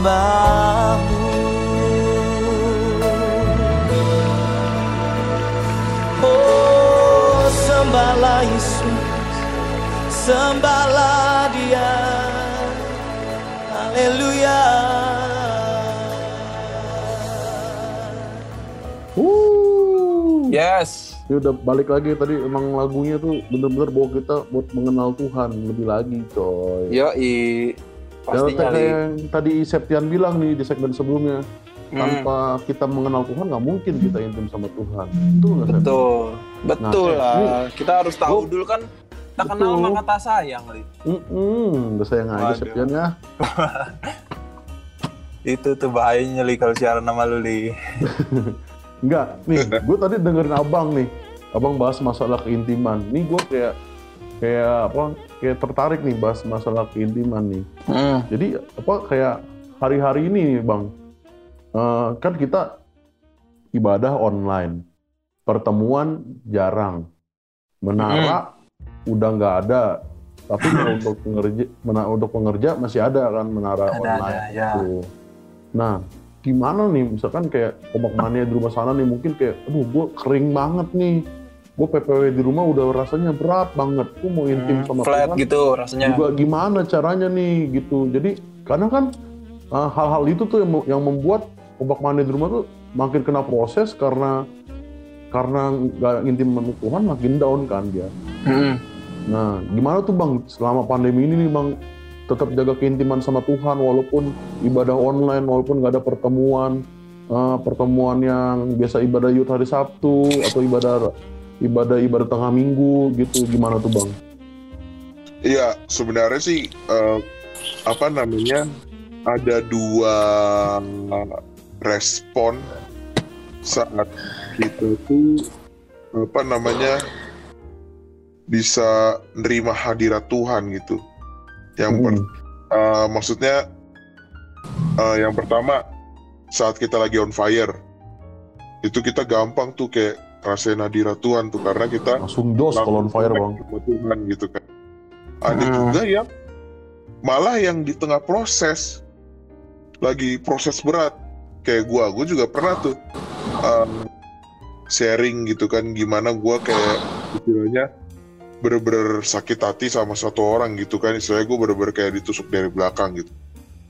Penyembahmu Oh sembahlah Yesus Sembahlah dia Haleluya. Yes. Ini udah balik lagi tadi emang lagunya tuh bener-bener bawa kita buat mengenal Tuhan lebih lagi coy. Yo Ya, pastinya kayak Li. yang tadi Septian bilang nih di segmen sebelumnya, Hmm, tanpa kita mengenal Tuhan nggak mungkin kita intim sama Tuhan. Betul nggak betul. Betul Nah, lah. ini- Kita harus tahu Oh. dulu kan tak kenal maka tak sayang Li. Mm-mm, udah sayang aja. Septian ya. Itu tuh bahayanya Li kalau siaran nama lu Li. Enggak, nih gue tadi dengerin abang nih, abang bahas masalah keintiman. Nih gue kayak kayak apa? Kayak tertarik nih bahas masalah keintiman nih. Hmm. Jadi apa kayak hari-hari ini nih bang, eh, kan kita ibadah online, pertemuan jarang, menara udah nggak ada, tapi untuk pengerja, mena- untuk pengerja masih ada kan menara Ada, online. ada, ya. Tuh. Nah, gimana nih misalkan kayak kompak mania di rumah sana nih mungkin kayak, aduh gue kering banget nih, gue PPW di rumah udah rasanya berat banget, gue mau intim sama Hmm, Flat Tuhan, gitu rasanya. juga gimana caranya nih gitu. Jadi karena kan uh, hal-hal itu tuh yang, yang membuat ombak mandi di rumah tuh makin kena proses karena karena nggak intim sama Tuhan makin down kan dia. Hmm. nah gimana tuh bang selama pandemi ini nih bang? Tetap jaga keintiman sama Tuhan walaupun ibadah online walaupun nggak ada pertemuan uh, pertemuan yang biasa ibadah yud hari Sabtu atau ibadah ibadah ibadah tengah minggu gitu gimana tuh bang Iya, sebenarnya sih eh, apa namanya ada dua respon saat kita tuh apa namanya bisa nerima hadirat Tuhan gitu. Yang per- eh, maksudnya eh, yang pertama saat kita lagi on fire itu kita gampang tuh kayak rasain hadirat Tuhan tuh karena kita langsung dos kalau on fire bang Tuhan gitu kan. Ada Hmm. juga yang malah yang di tengah proses lagi proses berat kayak gua, gua juga pernah tuh um, sharing gitu kan gimana gua kayak istilahnya bener-bener sakit hati sama satu orang gitu kan istilahnya gua bener-bener kayak ditusuk dari belakang gitu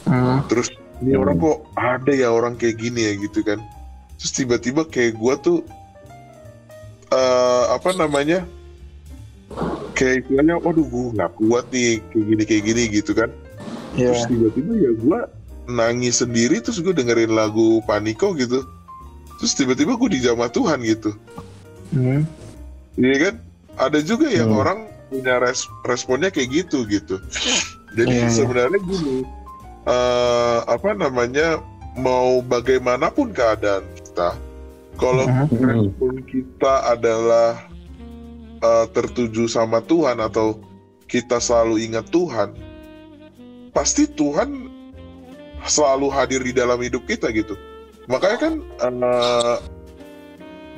Hmm. terus ini Hmm. orang kok ada ya orang kayak gini ya gitu kan terus tiba-tiba kayak gua tuh eh apa namanya kayak istilahnya waduh gue nggak kuat nih kayak gini kayak gini gitu kan Iya. terus tiba-tiba ya gue nangis sendiri terus gue dengerin lagu Paniko gitu terus tiba-tiba gue dijamah Tuhan gitu Hmm. Iya kan ada juga yang Hmm. orang punya res- responnya kayak gitu gitu jadi Iya, iya. sebenarnya gini eh, apa namanya mau bagaimanapun keadaan kita kalau respon kita adalah eh, tertuju sama Tuhan atau kita selalu ingat Tuhan pasti Tuhan selalu hadir di dalam hidup kita gitu. Makanya kan eh,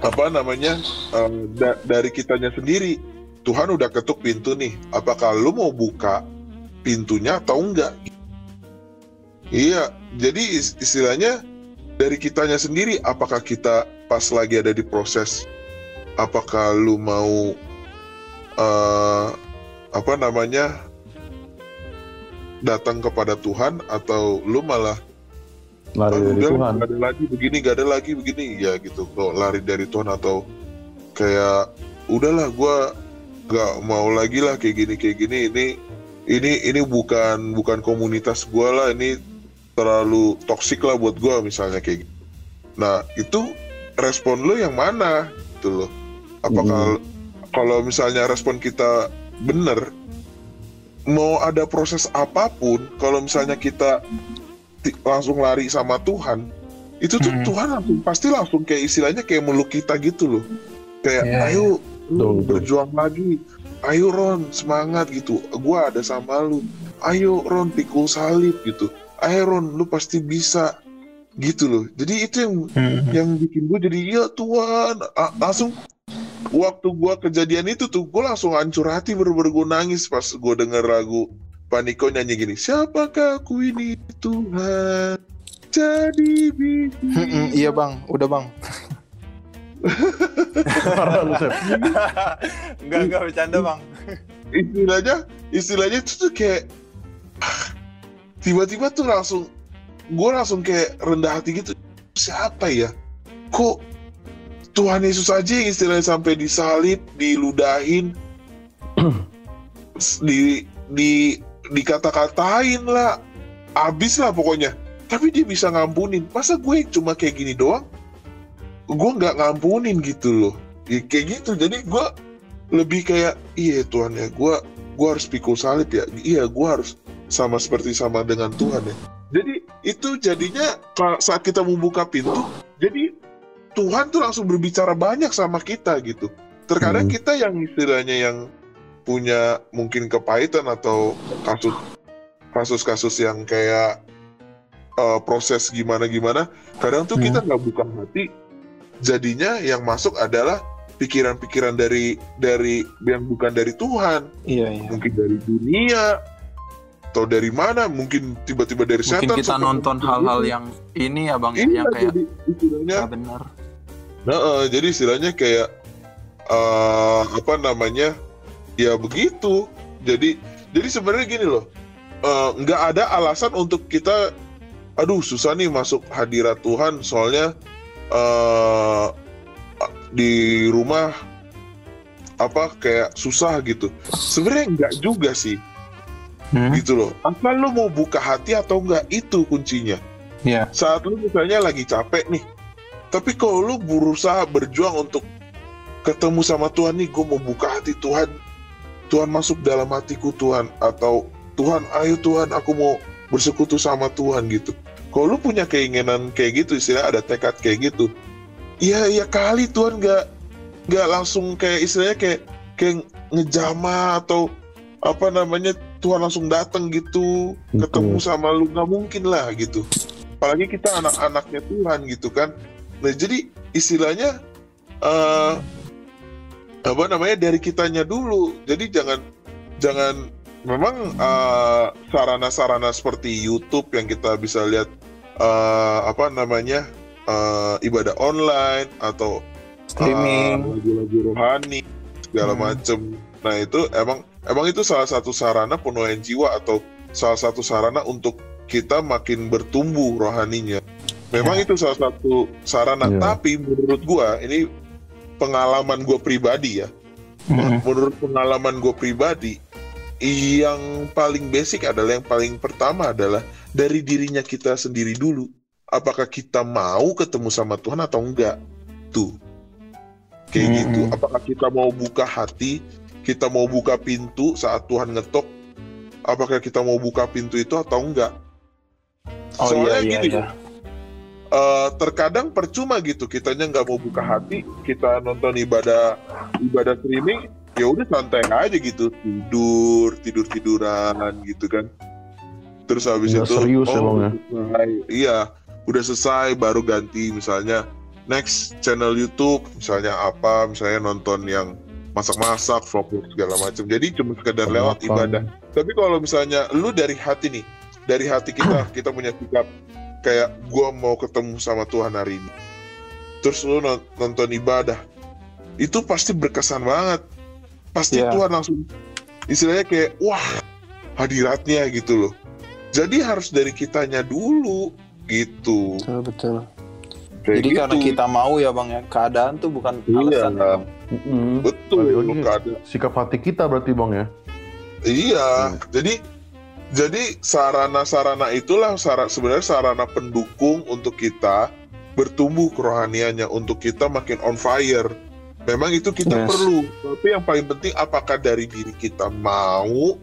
apa namanya eh, da- dari kitanya sendiri Tuhan udah ketuk pintu nih apakah lu mau buka pintunya atau enggak? Iya jadi is- istilahnya dari kitanya sendiri apakah kita pas lagi ada di proses apakah lu mau eh, apa namanya datang kepada Tuhan atau lu malah lari "Ah, dari udah, Tuhan? gak ada lagi begini gak ada lagi begini. Ya gitu. Kok lari dari Tuhan atau kayak udahlah gua gak mau lagi lah kayak gini kayak gini. Ini ini ini bukan bukan komunitas gua lah ini terlalu toksik lah buat gua misalnya kayak gitu. nah itu respon lu yang mana? Gitu loh. Apakah kalau misalnya respon kita bener mau ada proses apa pun kalau misalnya kita langsung lari sama Tuhan itu tuh Hmm. Tuhan langsung pasti langsung kayak istilahnya kayak meluk kita gitu loh. Kayak Iya, ayo lu berjuang lagi. Ayo Ron semangat gitu. Gua ada sama lu. Ayo Ron pikul salib gitu ayo Ron lu pasti bisa gitu loh jadi itu yang Hmm. yang bikin gue jadi iya Tuhan A- langsung waktu gua kejadian itu tuh gue langsung hancur hati bener-bener gue nangis pas gue denger lagu Paniko nyanyi gini siapakah aku ini Tuhan jadi bisa iya bang, udah bang. Parah lu, Sep. enggak enggak bercanda bang. istilahnya istilahnya itu tuh kayak tiba-tiba tuh langsung gue langsung kayak rendah hati gitu. Siapa ya? Kok Tuhan Yesus aja yang istilahnya sampai disalib diludahin di di dikata-katain lah. Abis lah pokoknya. Tapi dia bisa ngampunin. Masa gue cuma kayak gini doang? Gue nggak ngampunin gitu loh. Ya, kayak gitu. Jadi gue lebih kayak iya Tuhan ya gue gue harus pikul salib ya. Iya gue harus sama seperti sama dengan Tuhan ya jadi itu jadinya saat kita membuka pintu jadi Tuhan tuh langsung berbicara banyak sama kita gitu terkadang Hmm. kita yang istilahnya yang punya mungkin kepahitan atau kasus kasus-kasus yang kayak eh, proses gimana gimana kadang tuh Hmm. kita nggak buka hati jadinya yang masuk adalah pikiran-pikiran dari dari yang bukan dari Tuhan Iya iya. mungkin dari dunia atau dari mana mungkin tiba-tiba dari Mungkin setan kita nonton hal-hal yang ini ya bang, ya, Iya, yang kayak jadi istilahnya nggak benar. Nah, eh, jadi istilahnya kayak eh, apa namanya? Ya begitu. Jadi jadi sebenarnya gini loh. eh, nggak ada alasan untuk kita aduh susah nih masuk hadirat Tuhan soalnya eh di rumah apa kayak susah gitu. Sebenarnya nggak juga sih Hmm? gitu loh. Asal lu mau buka hati atau enggak itu kuncinya Iya. saat lu misalnya lagi capek nih tapi kalau lu berusaha berjuang untuk ketemu sama Tuhan nih gue mau buka hati Tuhan Tuhan masuk dalam hatiku Tuhan atau Tuhan ayo Tuhan aku mau bersekutu sama Tuhan gitu kalau lu punya keinginan kayak gitu istilah ada tekad kayak gitu iya iya kali Tuhan nggak nggak langsung kayak istilahnya kayak kayak ngejama atau apa namanya Tuhan langsung datang gitu Betul. ketemu sama lu nggak mungkin lah gitu apalagi kita anak-anaknya Tuhan gitu kan nah jadi istilahnya eh apa namanya dari kitanya dulu jadi jangan jangan memang eh, sarana-sarana seperti YouTube yang kita bisa lihat eh, apa namanya eh, ibadah online atau Streaming. eh, lagu-lagu rohani segala Hmm. macem nah itu emang emang itu salah satu sarana penuaian jiwa atau salah satu sarana untuk kita makin bertumbuh rohaninya. Memang itu salah satu sarana, Iya. tapi menurut gua ini pengalaman gua pribadi ya. Hmm. Menurut pengalaman gua pribadi, yang paling basic adalah yang paling pertama adalah dari dirinya kita sendiri dulu. Apakah kita mau ketemu sama Tuhan atau enggak? Tuh. Kayak Hmm. gitu. Apakah kita mau buka hati, kita mau buka pintu saat Tuhan ngetok? Apakah kita mau buka pintu itu atau enggak? Oh Soalnya iya iya gini, iya. eh, terkadang percuma gitu kitanya nggak mau buka hati kita nonton ibadah ibadah streaming ya udah santai aja gitu tidur tidur tiduran gitu kan terus habis Nggak itu serius ya, Bang, ya? selesai. iya udah selesai baru ganti misalnya next channel YouTube misalnya apa misalnya nonton yang masak-masak vlog segala macam jadi cuma sekedar lewat ibadah tapi kalau misalnya lu dari hati nih dari hati kita kita punya sikap kayak gua mau ketemu sama Tuhan hari ini terus lu non- nonton ibadah itu pasti berkesan banget pasti Iya. Tuhan langsung istilahnya kayak wah hadiratnya gitu loh jadi harus dari kitanya dulu gitu Betul betul. Kayak Jadi gitu. karena kita mau ya bang ya, keadaan tuh bukan Iya. alasan. ya, Mm-mm. betul sikap hati kita berarti bang ya. Iya, jadi jadi sarana-sarana itulah sara, sebenarnya sarana pendukung untuk kita bertumbuh kerohaniannya, untuk kita makin on fire. Memang itu kita Yes. perlu, tapi yang paling penting apakah dari diri kita mau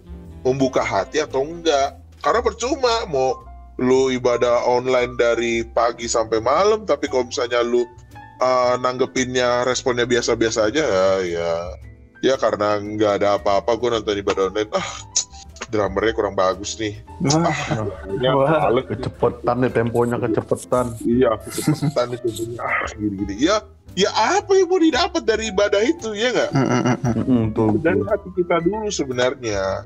membuka hati atau enggak. Karena percuma mau lu ibadah online dari pagi sampai malam, tapi kalau misalnya lu uh, nanggepinnya responnya biasa-biasa aja ya, ya ya karena nggak ada apa-apa gue nonton ibadah online. Ah drummernya kurang bagus nih. Ah, ya, males. Kecepetan nih temponya kecepetan. iya kecepatan itu punya ah gini-gini. Ya ya apa yang mau didapat dari ibadah itu ya nggak? Mm-mm, tuh, dari tuh. hati kita dulu sebenarnya.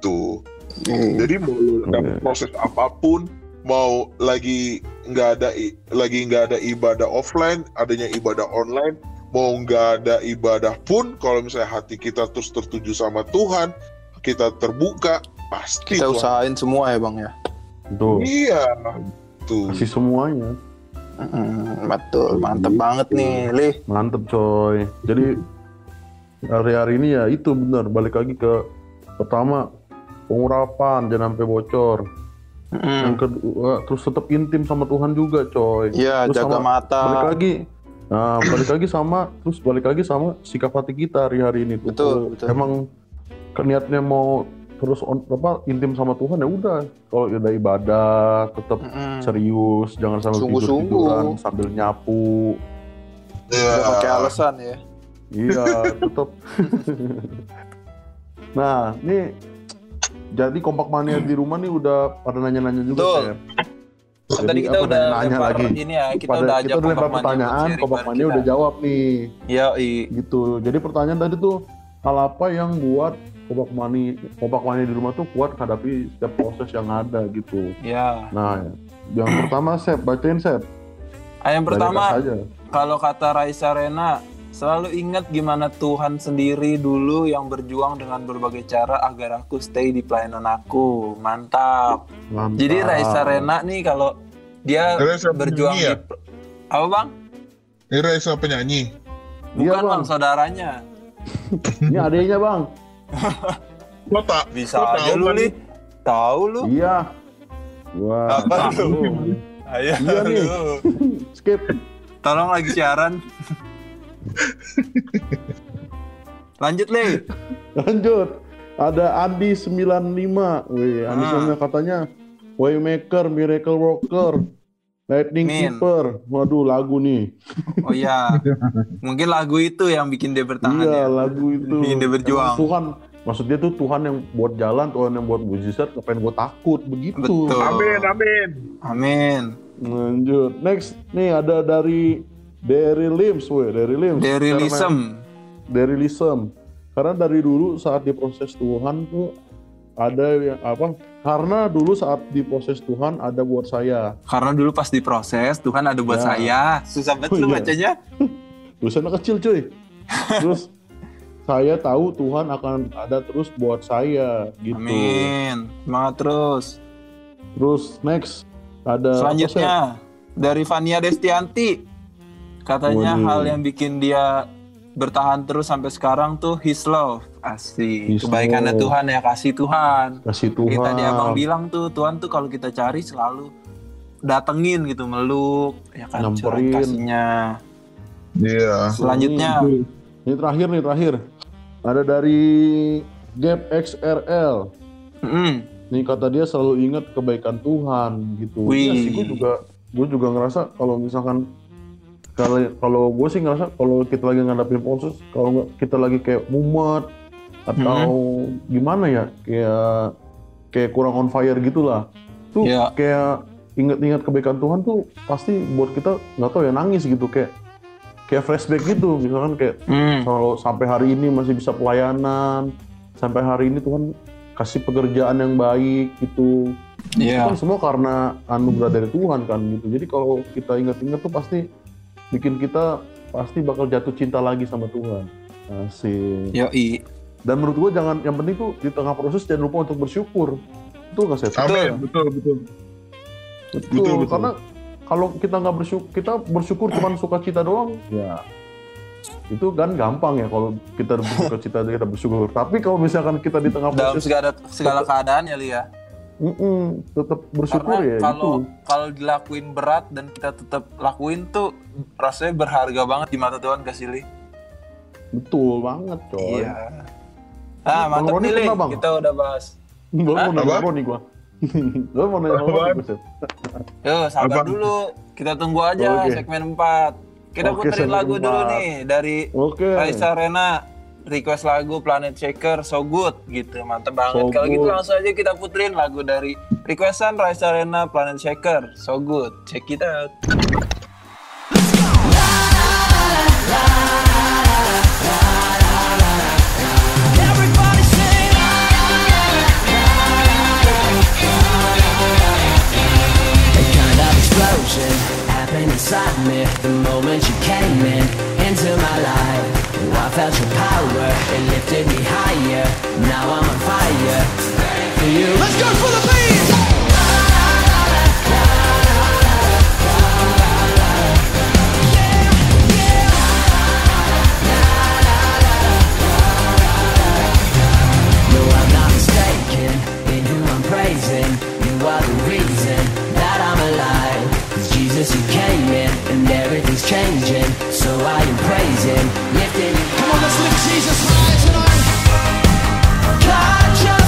Tuh. Hmm. jadi mau dapat Oke. proses apa pun mau lagi nggak ada lagi nggak ada ibadah offline adanya ibadah online mau nggak ada ibadah pun kalau misalnya hati kita terus tertuju sama Tuhan kita terbuka pasti Kita Tuhan- usahain semua ya bang ya. Tuh, iya tuh kasih semuanya. Mm, betul, mantep banget nih, Lih. Mantep coy. Jadi hari-hari ini ya itu benar balik lagi ke pertama pengurapan jangan sampai bocor. Mm. Yang kedua terus tetap intim sama Tuhan juga coy. Iya, Terus jaga sama- mata. Balik lagi Nah, balik lagi sama terus balik lagi sama sikap hati kita hari-hari ini tuh. Betul, betul. Emang niatnya mau terus on, apa intim sama Tuhan ya udah. Kalau udah ibadah tetap Mm-mm. serius, jangan sampai Sungguh-sungguh. tidur-tiduran sambil nyapu. Iya. Udah pakai alasan ya. Iya, tetap. nah, ini jadi kompak mania di rumah nih udah pada nanya-nanya juga Betul. Sep. Kan Jadi tadi kita udah nanya lagi. ini ya, kita Pada- udah kita udah lempar Mania pertanyaan, kompak mania kita. udah jawab nih. Iya, i. gitu jadi pertanyaan tadi tuh hal apa yang buat kompak mani kompak mani di rumah tuh kuat hadapi setiap proses yang ada gitu Iya. nah yang pertama Sep bacain Sep Ah, yang pertama, kalau kata Raisa Rena, selalu ingat gimana Tuhan sendiri dulu yang berjuang dengan berbagai cara agar aku stay di pelayanan aku. Mantap. Mantap. Jadi Raisa Rena nih kalau dia Raisa berjuang penyanyi ya? di apa bang? Ini Raisa penyanyi Iya, Bukan Bang. bang, saudaranya. ini adanya bang lo tak Bisa lo aja tahu lu nih. Tahu lu? iya wah Apa tahu. lu? Ayo Iya nih. lu. skip Tolong lagi siaran. Lanjut Le. lanjut ada Andi 95 wih Andi Ah. 95 katanya Waymaker Miracle Worker Lightning Min. Keeper waduh lagu nih Oh iya. Mungkin lagu itu yang bikin dia bertahan iya ya. lagu itu Bikin dia berjuang. Emang Tuhan maksudnya tuh Tuhan yang buat jalan Tuhan yang buat mujizat ngapain gue takut begitu Betul. amin amin Amin. lanjut next nih ada dari Derry Lims weh Derry Lims Derilism. Derry Lisem karena dari dulu saat diproses Tuhan tuh ada yang apa karena dulu saat diproses Tuhan ada buat saya Karena dulu pas diproses Tuhan ada buat Ya. saya. Susah banget Oh, lu iya. bacanya. tulisannya kecil cuy terus saya tahu Tuhan akan ada terus buat saya gitu Amin. Semangat terus. terus next ada? Selanjutnya dari Vania Destianti. Katanya Waduh. hal yang bikin dia bertahan terus sampai sekarang tuh his love. Asik. His Kebaikannya love. Tuhan ya kasih Tuhan. kasih Tuhan Kita tadi abang bilang tuh Tuhan tuh kalau kita cari selalu datengin gitu meluk ya kan curhat Nyamperin. kasihnya. iya Selanjutnya ini terakhir nih terakhir ada dari Gap XRL mm, nih kata dia selalu ingat kebaikan Tuhan gitu Wih. Iya sih gue juga gue juga ngerasa kalau misalkan kalau kalau gue sih ngerasa kalau kita lagi ngadapin proses kalau nggak kita lagi kayak mumet atau gimana ya kayak kayak kurang on fire gitulah. Tuh Iya. kayak ingat-ingat kebaikan Tuhan tuh pasti buat kita nggak tahu ya nangis gitu kayak kayak flashback gitu. Misalkan kayak mm, kalau sampai hari ini masih bisa pelayanan sampai hari ini Tuhan kasih pekerjaan yang baik gitu. Itu iya. kan semua karena anugerah dari Tuhan kan gitu. Jadi kalau kita ingat-ingat tuh pasti bikin kita pasti bakal jatuh cinta lagi sama Tuhan. Asik. Yoi. dan menurut gua jangan yang penting tuh di tengah proses jangan lupa untuk bersyukur. Itu nggak sih amin. Betul betul betul, betul, betul. karena kalau kita nggak bersyukur kita bersyukur cuma sukacita doang. Ya. Itu kan gampang ya kalau kita bersuka cita kita bersyukur. Tapi kalau misalkan kita di tengah Dalam proses segala segala keadaan ya Lia. Mm-mm, tetap bersyukur Karena ya kalau itu kalau dilakuin berat dan kita tetap lakuin tuh rasanya berharga banget di mata Tuhan kasih Li. betul banget coy Iya. Ah, mantap nih, Li. pernah, Bang? Kita udah bahas. Gue mau nanya Apa? Roni gue. Gue mau nanya Roni gue Sep. Yo, sabar Apa? dulu. Kita tunggu aja Oke. segmen 4. Kita Oke, puterin lagu dulu empat. nih dari Oke. Raisa Rena. Request lagu Planet Shaker So Good gitu. Mantep banget. So Kalau gitu langsung aja kita puterin lagu dari requestan Raisa Rena Planet Shaker So Good. Check it out. Happened inside me the moment you came in into my life. I felt your power, it lifted me higher. Now I'm on fire. For you. Let's go for the beat. No, I'm not mistaken in who I'm praising. You are the reason that I'm alive. Jesus, you came in and everything's changing. So I am praising, lifting. Come on, let's lift Jesus high tonight. God,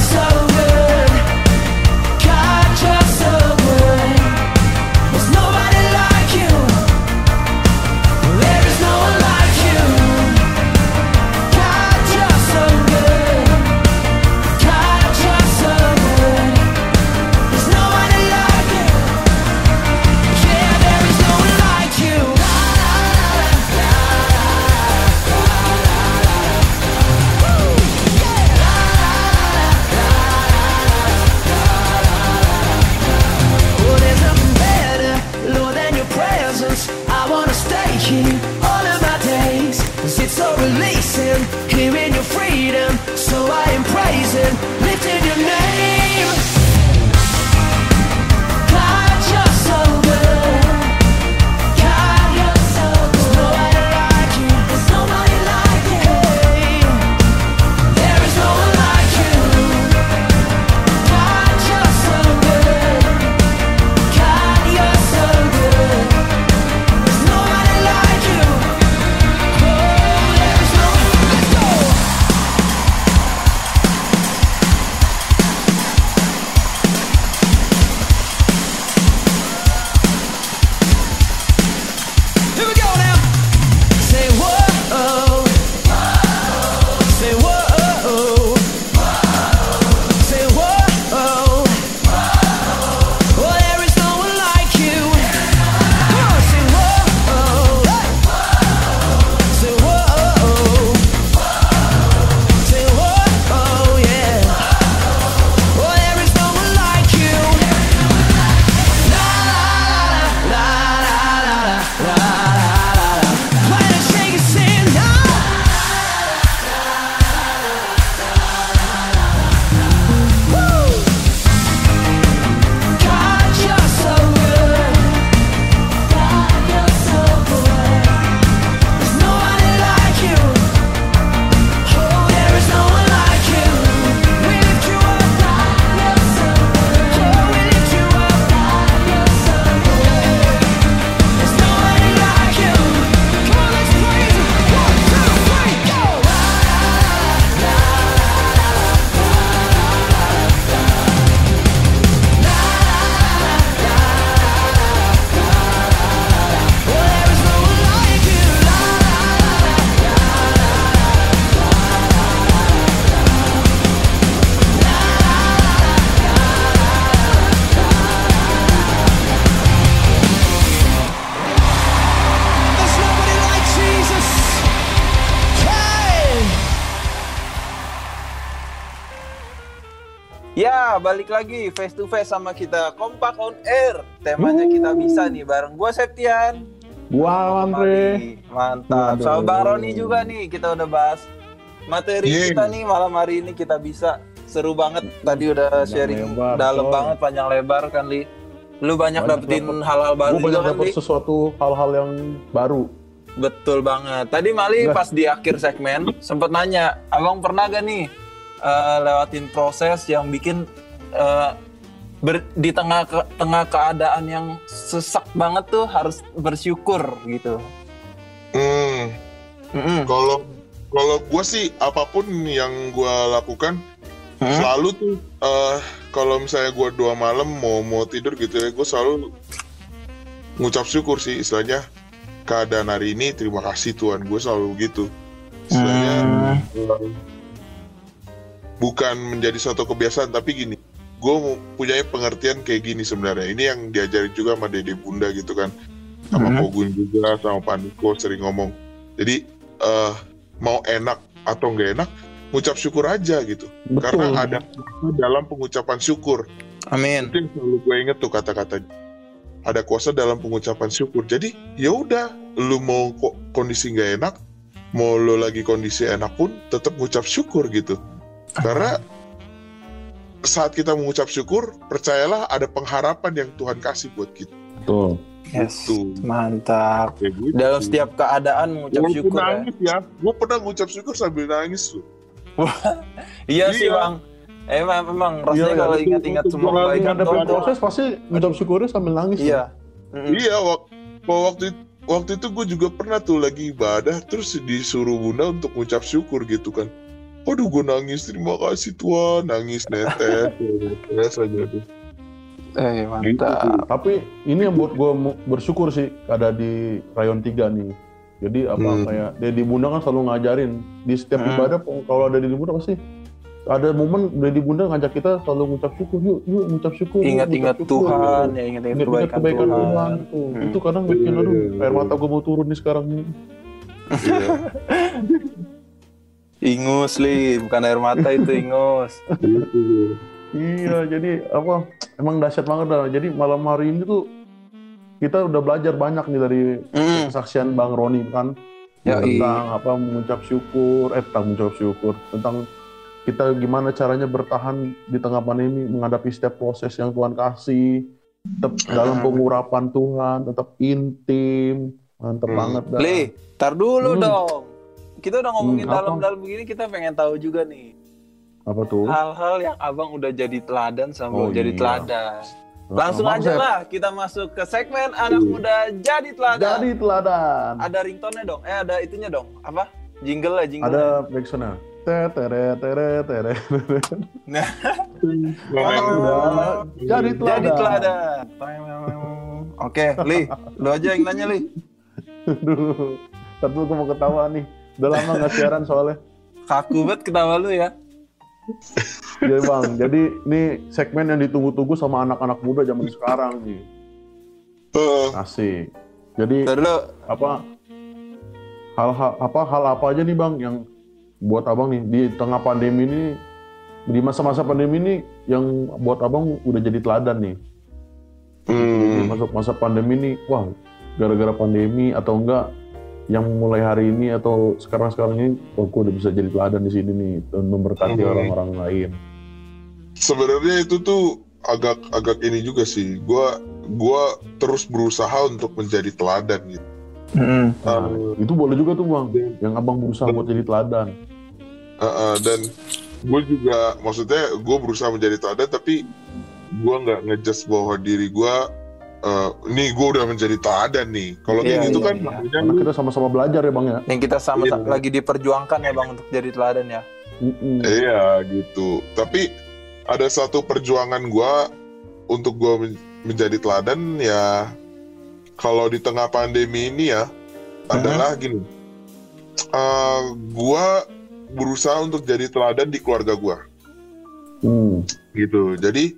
dancing lagi face to face sama kita Kompak on Air. Temanya kita bisa nih bareng gua Septian. Gua Andre. Mantap. Sama Bang Roni juga nih kita udah bahas materi Yeay. kita nih malam hari ini kita bisa seru banget. Tadi udah sharing lebar, dalam coy. banget panjang lebar kan Li. Lu banyak, Banyak dapetin dapet. hal-hal baru Gue banyak juga kan dapet sesuatu hal-hal yang baru. Betul banget. Tadi Mali Nah. pas di akhir segmen sempet nanya, abang pernah gak nih eh, lewatin proses yang bikin eh, ber- di tengah ke- tengah keadaan yang sesak banget tuh harus bersyukur gitu. Hmm, kalau kalau gue sih apa pun yang gue lakukan Hmm? selalu tuh eh kalau misalnya gue dua malam mau mau tidur gitu ya gue selalu ngucap syukur sih istilahnya keadaan hari ini terima kasih Tuhan gue selalu gitu istilahnya eh, bukan menjadi suatu kebiasaan tapi gini gue punya pengertian kayak gini sebenarnya. Ini yang diajarin juga sama Dede Bunda gitu kan. Sama Mhm. Pogun juga sama Paniko sering ngomong. Jadi eh mau enak atau nggak enak ngucap syukur aja gitu. Betul. karena ada kuasa dalam pengucapan syukur. Amin. itu yang selalu gue inget tuh kata-katanya ada kuasa dalam pengucapan syukur. Jadi ya udah lu mau kok kondisi nggak enak mau lu lagi kondisi enak pun tetap ngucap syukur gitu. Karena saat kita mengucap syukur percayalah ada pengharapan yang Tuhan kasih buat kita Betul. Yes. Tuh. Mantap. Kayak gitu. Dalam setiap keadaan mengucap Walaupun syukur ya. nangis ya gue pernah ngucap syukur sambil nangis tuh Iya sih Iya. bang. Emang memang rasanya Iya, kalau itu- ingat-ingat semua kebaikan tuh. proses pasti ngucap syukurnya sambil nangis. Iya. Mm-mm. Iya, wak- waktu itu, waktu itu gue juga pernah tuh lagi ibadah, terus disuruh bunda untuk ngucap syukur gitu kan. Waduh, gue nangis, terima kasih Tuhan, nangis netes, netes aja tuh. Eh Gitu mantap. tuh. Tapi ini yang buat gue bersyukur sih ada di rayon 3 nih. Jadi apa Hmm. kayak Dedi Bunda kan selalu ngajarin di setiap Hmm. ibadah kalau ada Dedi Bunda pasti ada momen Dedi Bunda ngajak kita selalu ngucap syukur yuk yuk ngucap syukur yuk, Ingat-ingat Tuhan, ya ingat-ingat kebaikan, kebaikan Tuhan, Tuhan. tuh. Hmm. itu kadang bikin aduh iya, air mata gue mau turun nih sekarang nih Iya, Ingus li, bukan air mata itu ingus. iya jadi apa emang dahsyat banget dah jadi malam hari ini tuh kita udah belajar banyak nih dari Mm. kesaksian Bang Roni kan Yoi. tentang apa mengucap syukur eh tentang mengucap syukur tentang kita gimana caranya bertahan di tengah pandemi menghadapi setiap proses yang Tuhan kasih tetap dalam pengurapan Tuhan tetap intim mantep Hmm. banget dah Li, tar dulu Hmm. dong. Kita udah ngomongin Hmm, dalam-dalam begini, kita pengen tahu juga nih apa tuh hal-hal yang abang udah jadi teladan sama Oh, jadi iya. teladan. Langsung aja Sep, lah kita masuk ke segmen anak muda jadi teladan. jadi teladan Ada ringtone-nya dong. Eh ada itunya dong. Apa? Jingle lah, jingle. ada backsound tere tere tere Nah, udah jadi teladan jadi teladan. Oke, Li, lu aja yang nanya, Li. Aduh, ntar dulu gue mau ketawa nih udah lama nggak siaran soalnya Kaku banget ketawa lu ya. Iya bang, jadi ini segmen yang ditunggu-tunggu sama anak-anak muda zaman sekarang nih. Eh, Asik. Jadi Tar dulu. apa hal-hal apa hal apa aja nih bang yang buat abang nih di tengah pandemi ini di masa-masa pandemi ini yang buat abang udah jadi teladan nih. hmm, Masuk masa pandemi ini, wah gara-gara pandemi atau enggak yang mulai hari ini atau sekarang-sekarang ini, oh, gue udah bisa jadi teladan di sini nih dan memberkati Hmm. orang-orang lain. sebenarnya itu tuh agak agak ini juga sih. Gua gua terus berusaha untuk menjadi teladan gitu. Mm-mm. Nah, itu boleh juga tuh bang, yang abang berusaha buat jadi teladan. Uh, uh, dan gue juga maksudnya gue berusaha menjadi teladan tapi gue nggak ngejudge bahwa diri gue uh, nih gue udah menjadi teladan nih kalau kayak Iya, gitu iya, kan iya. Karena kita sama-sama belajar ya bang ya. Yang kita sama Iya. lagi diperjuangkan ya Bang untuk jadi teladan ya. Mm-mm. iya gitu tapi ada satu perjuangan gue untuk gue men- menjadi teladan ya kalau di tengah pandemi ini ya adalah gini uh, gue berusaha untuk jadi teladan di keluarga gue Hmm. gitu jadi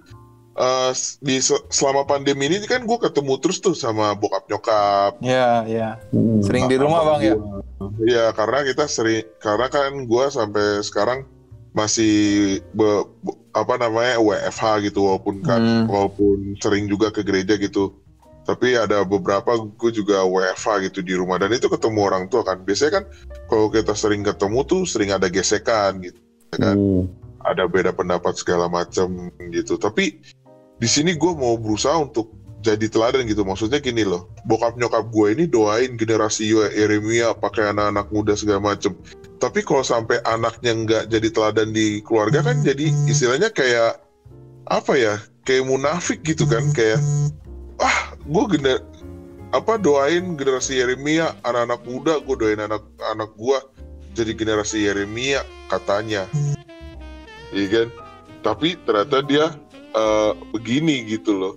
eh, di se- selama pandemi ini kan gue ketemu terus tuh sama bokap nyokap Iya, iya. Mm-mm. Sering di rumah Bang ya. Iya karena kita sering karena kan gue sampai sekarang masih be- be- apa namanya WFH gitu walaupun kan Hmm. walaupun sering juga ke gereja gitu tapi ada beberapa gue juga WFH gitu di rumah dan itu ketemu orang tua kan biasanya kan kalau kita sering ketemu tuh sering ada gesekan gitu ya kan Hmm. ada beda pendapat segala macam gitu tapi di sini gue mau berusaha untuk jadi teladan gitu. Maksudnya gini loh bokap nyokap gue ini doain generasi Yeremia pakai anak-anak muda segala macem. Tapi kalau sampai anaknya nggak jadi teladan di keluarga kan jadi istilahnya kayak apa ya kayak munafik gitu kan kayak ah gue gener apa doain generasi Yeremia anak-anak muda gue doain anak-anak gue jadi generasi Yeremia katanya. Iya kan? Tapi ternyata dia eh, begini gitu loh.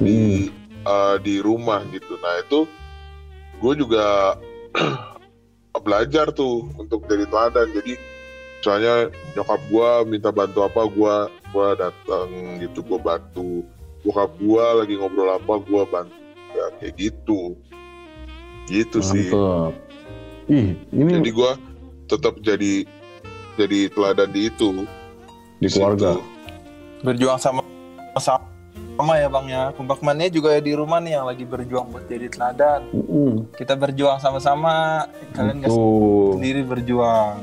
Di eh, di rumah gitu. Nah itu gue juga belajar tuh untuk jadi teladan. Jadi misalnya nyokap gue minta bantu apa gue gua datang gitu gue bantu. Bokap gue lagi ngobrol apa gue bantu. Ya kayak gitu. Gitu sih. Mantap. Ih, ini jadi gue tetap jadi jadi teladan di itu. Di keluarga. situ. berjuang sama sama sama ya bang ya kompak mania juga ya di rumah nih yang lagi berjuang buat jadi teladan Mm-mm. kita berjuang sama-sama kalian nggak Betul. sendiri berjuang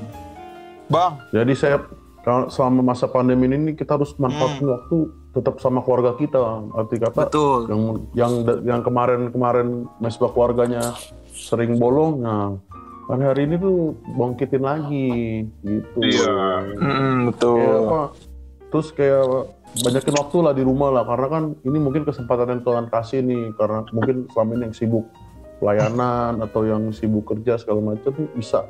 bang Jadi saya kalau selama masa pandemi ini kita harus manfaatin waktu tetap sama keluarga kita. Arti kata betul yang yang yang kemarin-kemarin mesbah keluarganya sering bolong, nah kan hari ini tuh bangkitin lagi gitu. Iya. Mm, betul Kayak apa? Terus kayak banyakin waktu lah di rumah lah karena kan ini mungkin kesempatan yang Tuhan kasih nih karena mungkin selama ini yang sibuk pelayanan atau yang sibuk kerja segala macam nih bisa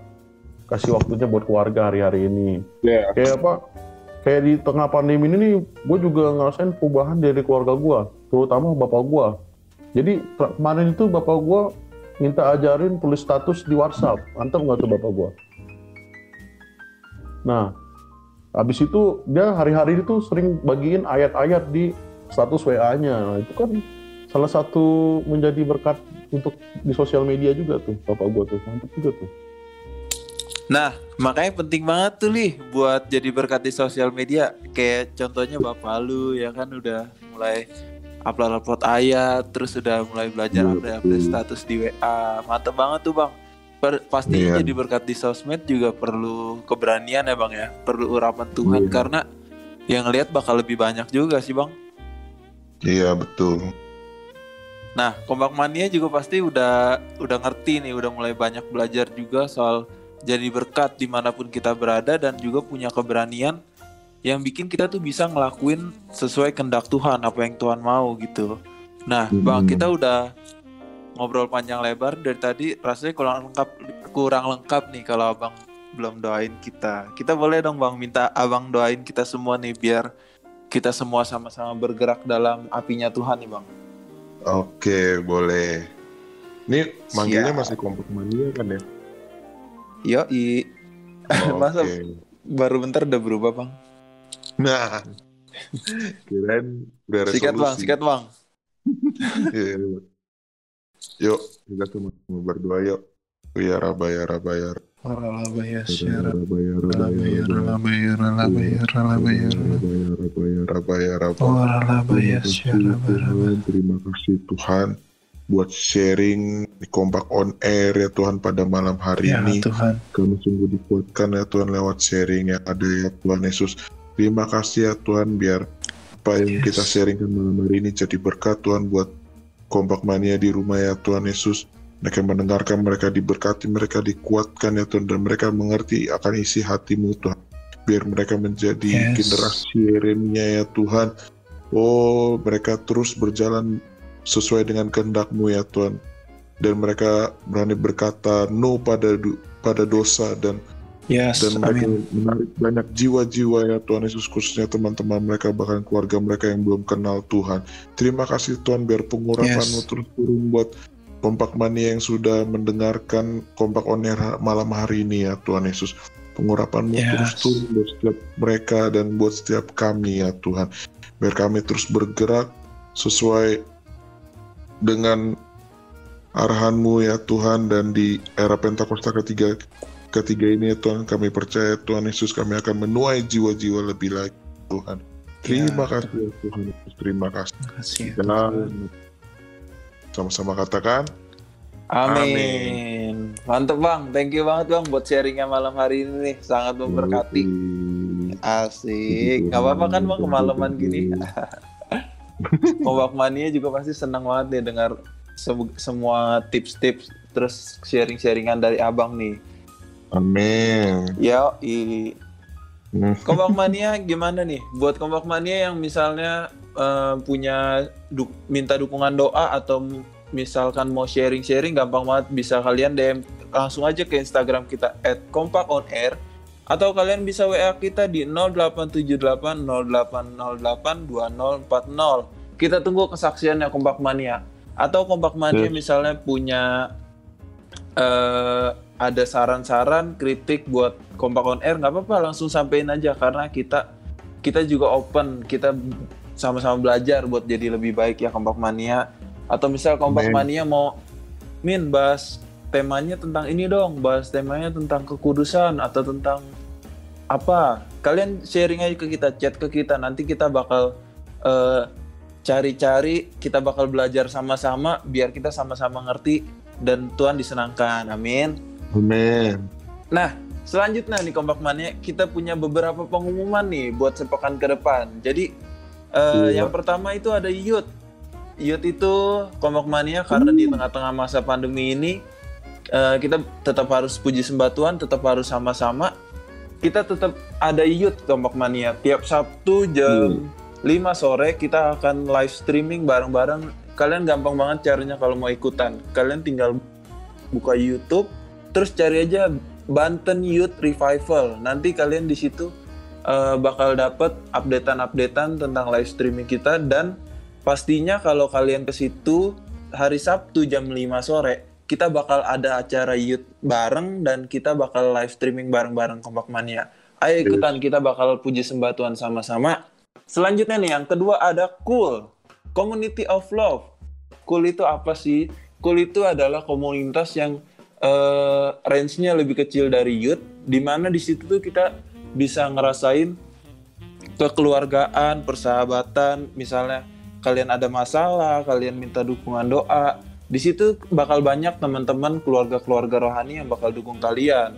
kasih waktunya buat keluarga hari-hari ini. Iya. Kayak apa? Kayak di tengah pandemi ini nih, gue juga ngerasain perubahan dari keluarga gue, terutama bapak gue. Jadi kemarin itu bapak gue minta ajarin tulis status di WhatsApp, mantap nggak tuh bapak gue? Nah, habis itu dia hari-hari itu sering bagiin ayat-ayat di status WA-nya. Nah, itu kan salah satu menjadi berkat untuk di sosial media juga tuh bapak gue tuh, mantap juga tuh. Nah, makanya penting banget tuh Lih buat jadi berkat di sosial media. Kayak contohnya Bapak lu ya kan udah mulai upload-upload ayat, terus udah mulai belajar Iya, update-update status di WA. Mantep banget tuh Bang. Per- pasti Iya. jadi berkat di sosmed juga perlu keberanian ya Bang ya. Perlu urapan Tuhan Iya. karena yang lihat bakal lebih banyak juga sih Bang. Iya betul. Nah, Kompak Mania juga pasti udah udah ngerti nih, udah mulai banyak belajar juga soal jadi berkat di mana pun kita berada dan juga punya keberanian yang bikin kita tuh bisa ngelakuin sesuai kehendak Tuhan, apa yang Tuhan mau gitu. Nah, Bang, Hmm. kita udah ngobrol panjang lebar dari tadi, rasanya kurang lengkap kurang lengkap nih kalau Abang belum doain kita. Kita boleh dong Bang minta Abang doain kita semua nih biar kita semua sama-sama bergerak dalam apinya Tuhan nih Bang. Oke boleh. Ini manggilnya Siap. masih kompak mania kan ya? Yo, i masa Oke. baru bentar udah berubah bang? Nah, kirain udah resolusi. Sikat bang, sikat bang. Iya. Yuk, kita cuma berdoa yuk. Ya Rabba, ya ya Terima kasih Tuhan buat sharing di kompak on air ya Tuhan pada malam hari ini. Tuhan. Kami sungguh dikuatkan ya Tuhan lewat sharing yang ada ya Tuhan Yesus. Terima kasih ya Tuhan biar apa yang kita sharingkan malam hari ini jadi berkat Tuhan buat kompak mania di rumah ya Tuhan Yesus. Mereka mendengarkan, mereka diberkati, mereka dikuatkan ya Tuhan dan mereka mengerti akan isi hatimu Tuhan. Biar mereka menjadi Yes. generasi Yeremia ya Tuhan. Oh, mereka terus berjalan sesuai dengan kehendak-Mu ya Tuhan. Dan mereka berani berkata no pada pada dosa dan Yes, dan mereka menarik banyak jiwa-jiwa ya Tuhan Yesus khususnya teman-teman mereka bahkan keluarga mereka yang belum kenal Tuhan. Terima kasih Tuhan biar pengurapan-Mu Yes. terus turun buat kompak mania yang sudah mendengarkan kompak on air malam hari ini ya Tuhan Yesus. Pengurapan-Mu Yes. terus turun buat setiap mereka dan buat setiap kami ya Tuhan. Biar kami terus bergerak sesuai dengan arahan-Mu ya Tuhan dan di era Pentakosta ketiga ketiga ini ya Tuhan kami percaya Tuhan Yesus kami akan menuai jiwa-jiwa lebih lagi Tuhan. Terima Ya, kasih ya Tuhan Yesus, terima kasih. kasih. Dan sama-sama katakan Amin. Mantep bang, thank you banget bang buat sharingnya malam hari ini nih, sangat memberkati. Asik, nggak apa-apa kan bang kemalaman gini. Kompak Mania juga pasti senang banget nih dengar se- semua tips-tips terus sharing-sharingan dari abang nih. Amin. Ya, i Hmm. Kompak Mania gimana nih? Buat Kompak Mania yang misalnya eh, punya du- minta dukungan doa atau misalkan mau sharing-sharing gampang banget bisa kalian DM langsung aja ke Instagram kita @kompakonair atau kalian bisa WA kita di 0878 0808 2040. Kita tunggu kesaksiannya Kompak Mania. Atau Kompak Mania misalnya punya eh ada saran-saran, kritik buat Kompak on Air nggak apa-apa langsung sampein aja karena kita kita juga open, kita sama-sama belajar buat jadi lebih baik ya Kompak Mania. Atau misal Kompak Amin. Mania mau Min bahas temanya tentang ini dong, bahas temanya tentang kekudusan atau tentang apa? Kalian sharing aja ke kita, chat ke kita, nanti kita bakal eh, cari-cari, kita bakal belajar sama-sama biar kita sama-sama ngerti dan Tuhan disenangkan. Amin. Amin. Nah, selanjutnya nih Kompak Mania, kita punya beberapa pengumuman nih buat sepekan ke depan. Jadi, eh, Iya. yang pertama itu ada youth. Youth itu Kompak Mania karena di tengah-tengah masa pandemi ini, eh, kita tetap harus puji sembah Tuhan, tetap harus sama-sama. Kita tetap ada youth Kompak Mania. Tiap Sabtu jam 5 sore kita akan live streaming bareng-bareng. Kalian gampang banget caranya kalau mau ikutan. Kalian tinggal buka YouTube, terus cari aja Banten Youth Revival. Nanti kalian di situ eh, bakal dapat updatean-updatean tentang live streaming kita dan pastinya kalau kalian ke situ hari Sabtu jam 5 sore kita bakal ada acara youth bareng dan kita bakal live streaming bareng-bareng Kompak Mania. Ayo ikutan kita bakal puji sembah Tuhan sama-sama. Selanjutnya nih yang kedua ada Cool, Community of Love. Cool itu apa sih? Cool itu adalah komunitas yang eh, range-nya lebih kecil dari youth, di mana di situ tuh kita bisa ngerasain kekeluargaan, persahabatan, misalnya kalian ada masalah, kalian minta dukungan doa, di situ bakal banyak teman-teman keluarga-keluarga rohani yang bakal dukung kalian.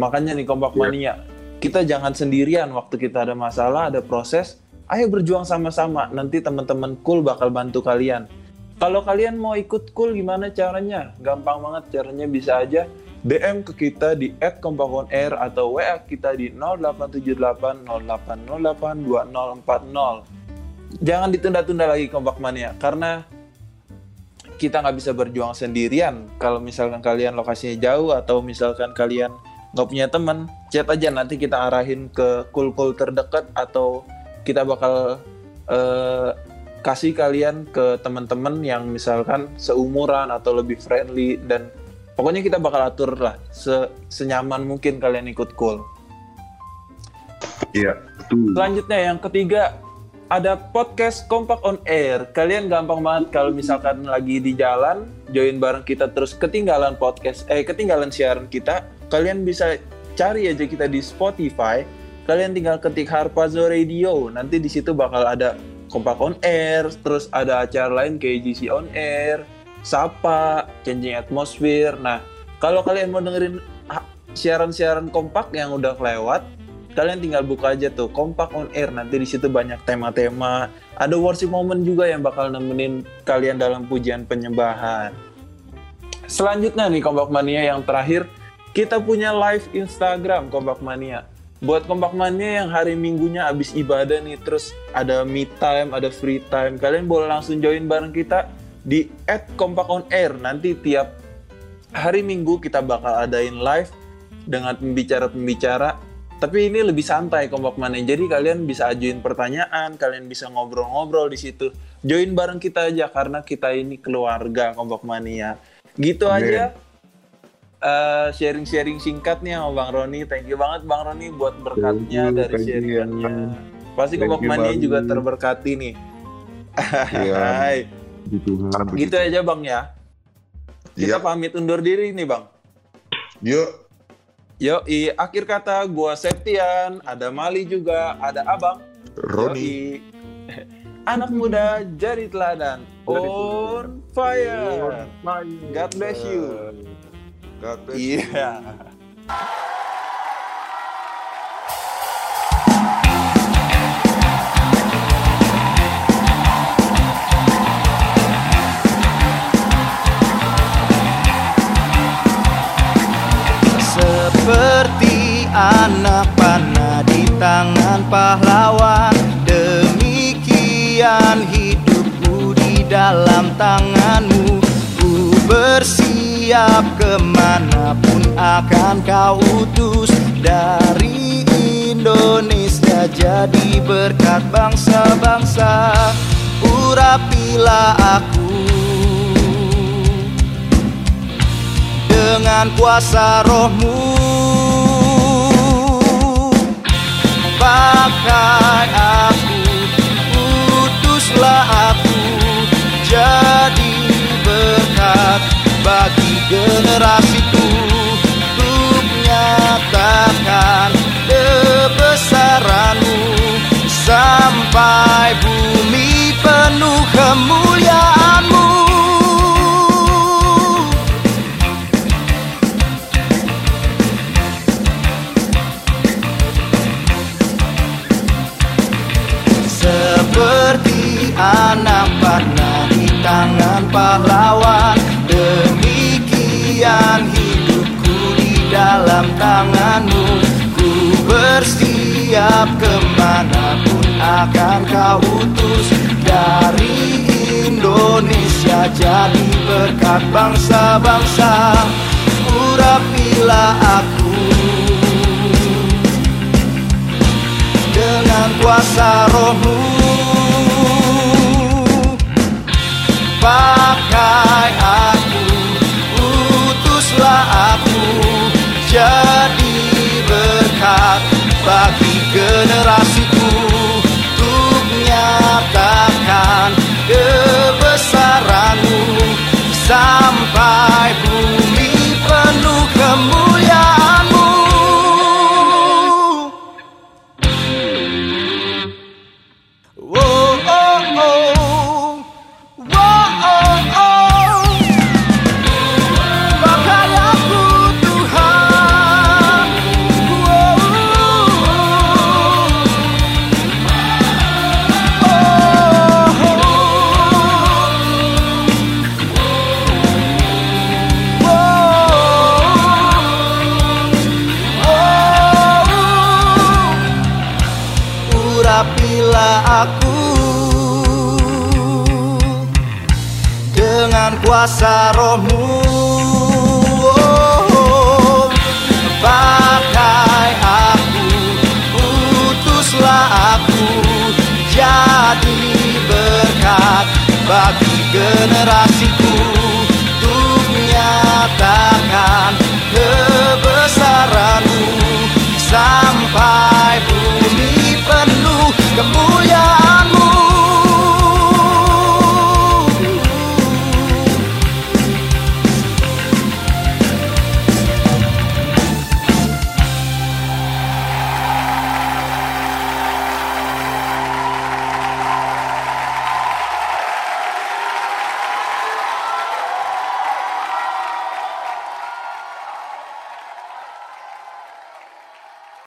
Makanya nih kompak mania, kita jangan sendirian waktu kita ada masalah, ada proses, ayo berjuang sama-sama. Nanti teman-teman cool bakal bantu kalian. Kalau kalian mau ikut cool gimana caranya? Gampang banget caranya bisa aja DM ke kita di @kompakonair atau WA kita di 0878 0808 2040. Jangan ditunda-tunda lagi kompak mania karena kita nggak bisa berjuang sendirian. Kalau misalkan kalian lokasinya jauh atau misalkan kalian nggak punya teman, chat aja nanti kita arahin ke kul-kul terdekat atau kita bakal eh, kasih kalian ke teman-teman yang misalkan seumuran atau lebih friendly dan pokoknya kita bakal atur lah se- senyaman mungkin kalian ikut cool. Iya, betul. Selanjutnya yang ketiga ada podcast Kompak on Air. Kalian gampang banget kalau misalkan lagi di jalan join bareng kita terus ketinggalan podcast eh ketinggalan siaran kita, kalian bisa cari aja kita di Spotify. Kalian tinggal ketik Harpazo Radio. Nanti di situ bakal ada Kompak on Air, terus ada acara lain kayak GC on Air, Sapa, Changing Atmosphere. Nah, kalau kalian mau dengerin siaran-siaran kompak yang udah lewat, kalian tinggal buka aja tuh kompak on air. Nanti di situ banyak tema-tema. Ada worship moment juga yang bakal nemenin kalian dalam pujian penyembahan. Selanjutnya nih kompak mania yang terakhir kita punya live Instagram kompak mania buat kompak mania yang hari minggunya abis ibadah nih terus ada me time ada free time kalian boleh langsung join bareng kita di @kompakonair nanti tiap hari minggu kita bakal adain live dengan pembicara-pembicara. Tapi ini lebih santai kompak mania. Jadi kalian bisa ajuin pertanyaan kalian bisa ngobrol-ngobrol di situ. Join bareng kita aja karena kita ini keluarga kompak mania. Gitu Amin. aja Eh, sharing-sharing singkat nih sama Bang Roni thank you banget Bang Roni buat berkatnya you, dari sharingannya pasti you, mania juga terberkati nih Iya. Hai. Gitu, gitu aja Bang ya kita Iya. pamit undur diri nih Bang Yuk, Yo, akhir kata gua Septian, ada Mali juga, ada Abang. Roni. Anak muda jadi teladan. On fire. God bless you. God bless you. Iya. Seperti anak panah di tangan pahlawan Demikian hidupku di dalam tanganmu bersiap ke mana pun akan kau utus Dari Indonesia jadi berkat bangsa-bangsa. Urapilah aku Dengan kuasa rohmu. Pakai aku Utuslah aku Jadi berkat bagi generasiku Untuk nyatakan kebesaranmu. Sampai bumi penuh kemuliaanmu bangsa-bangsa Urapilah aku. Dengan kuasa rohmu Pakai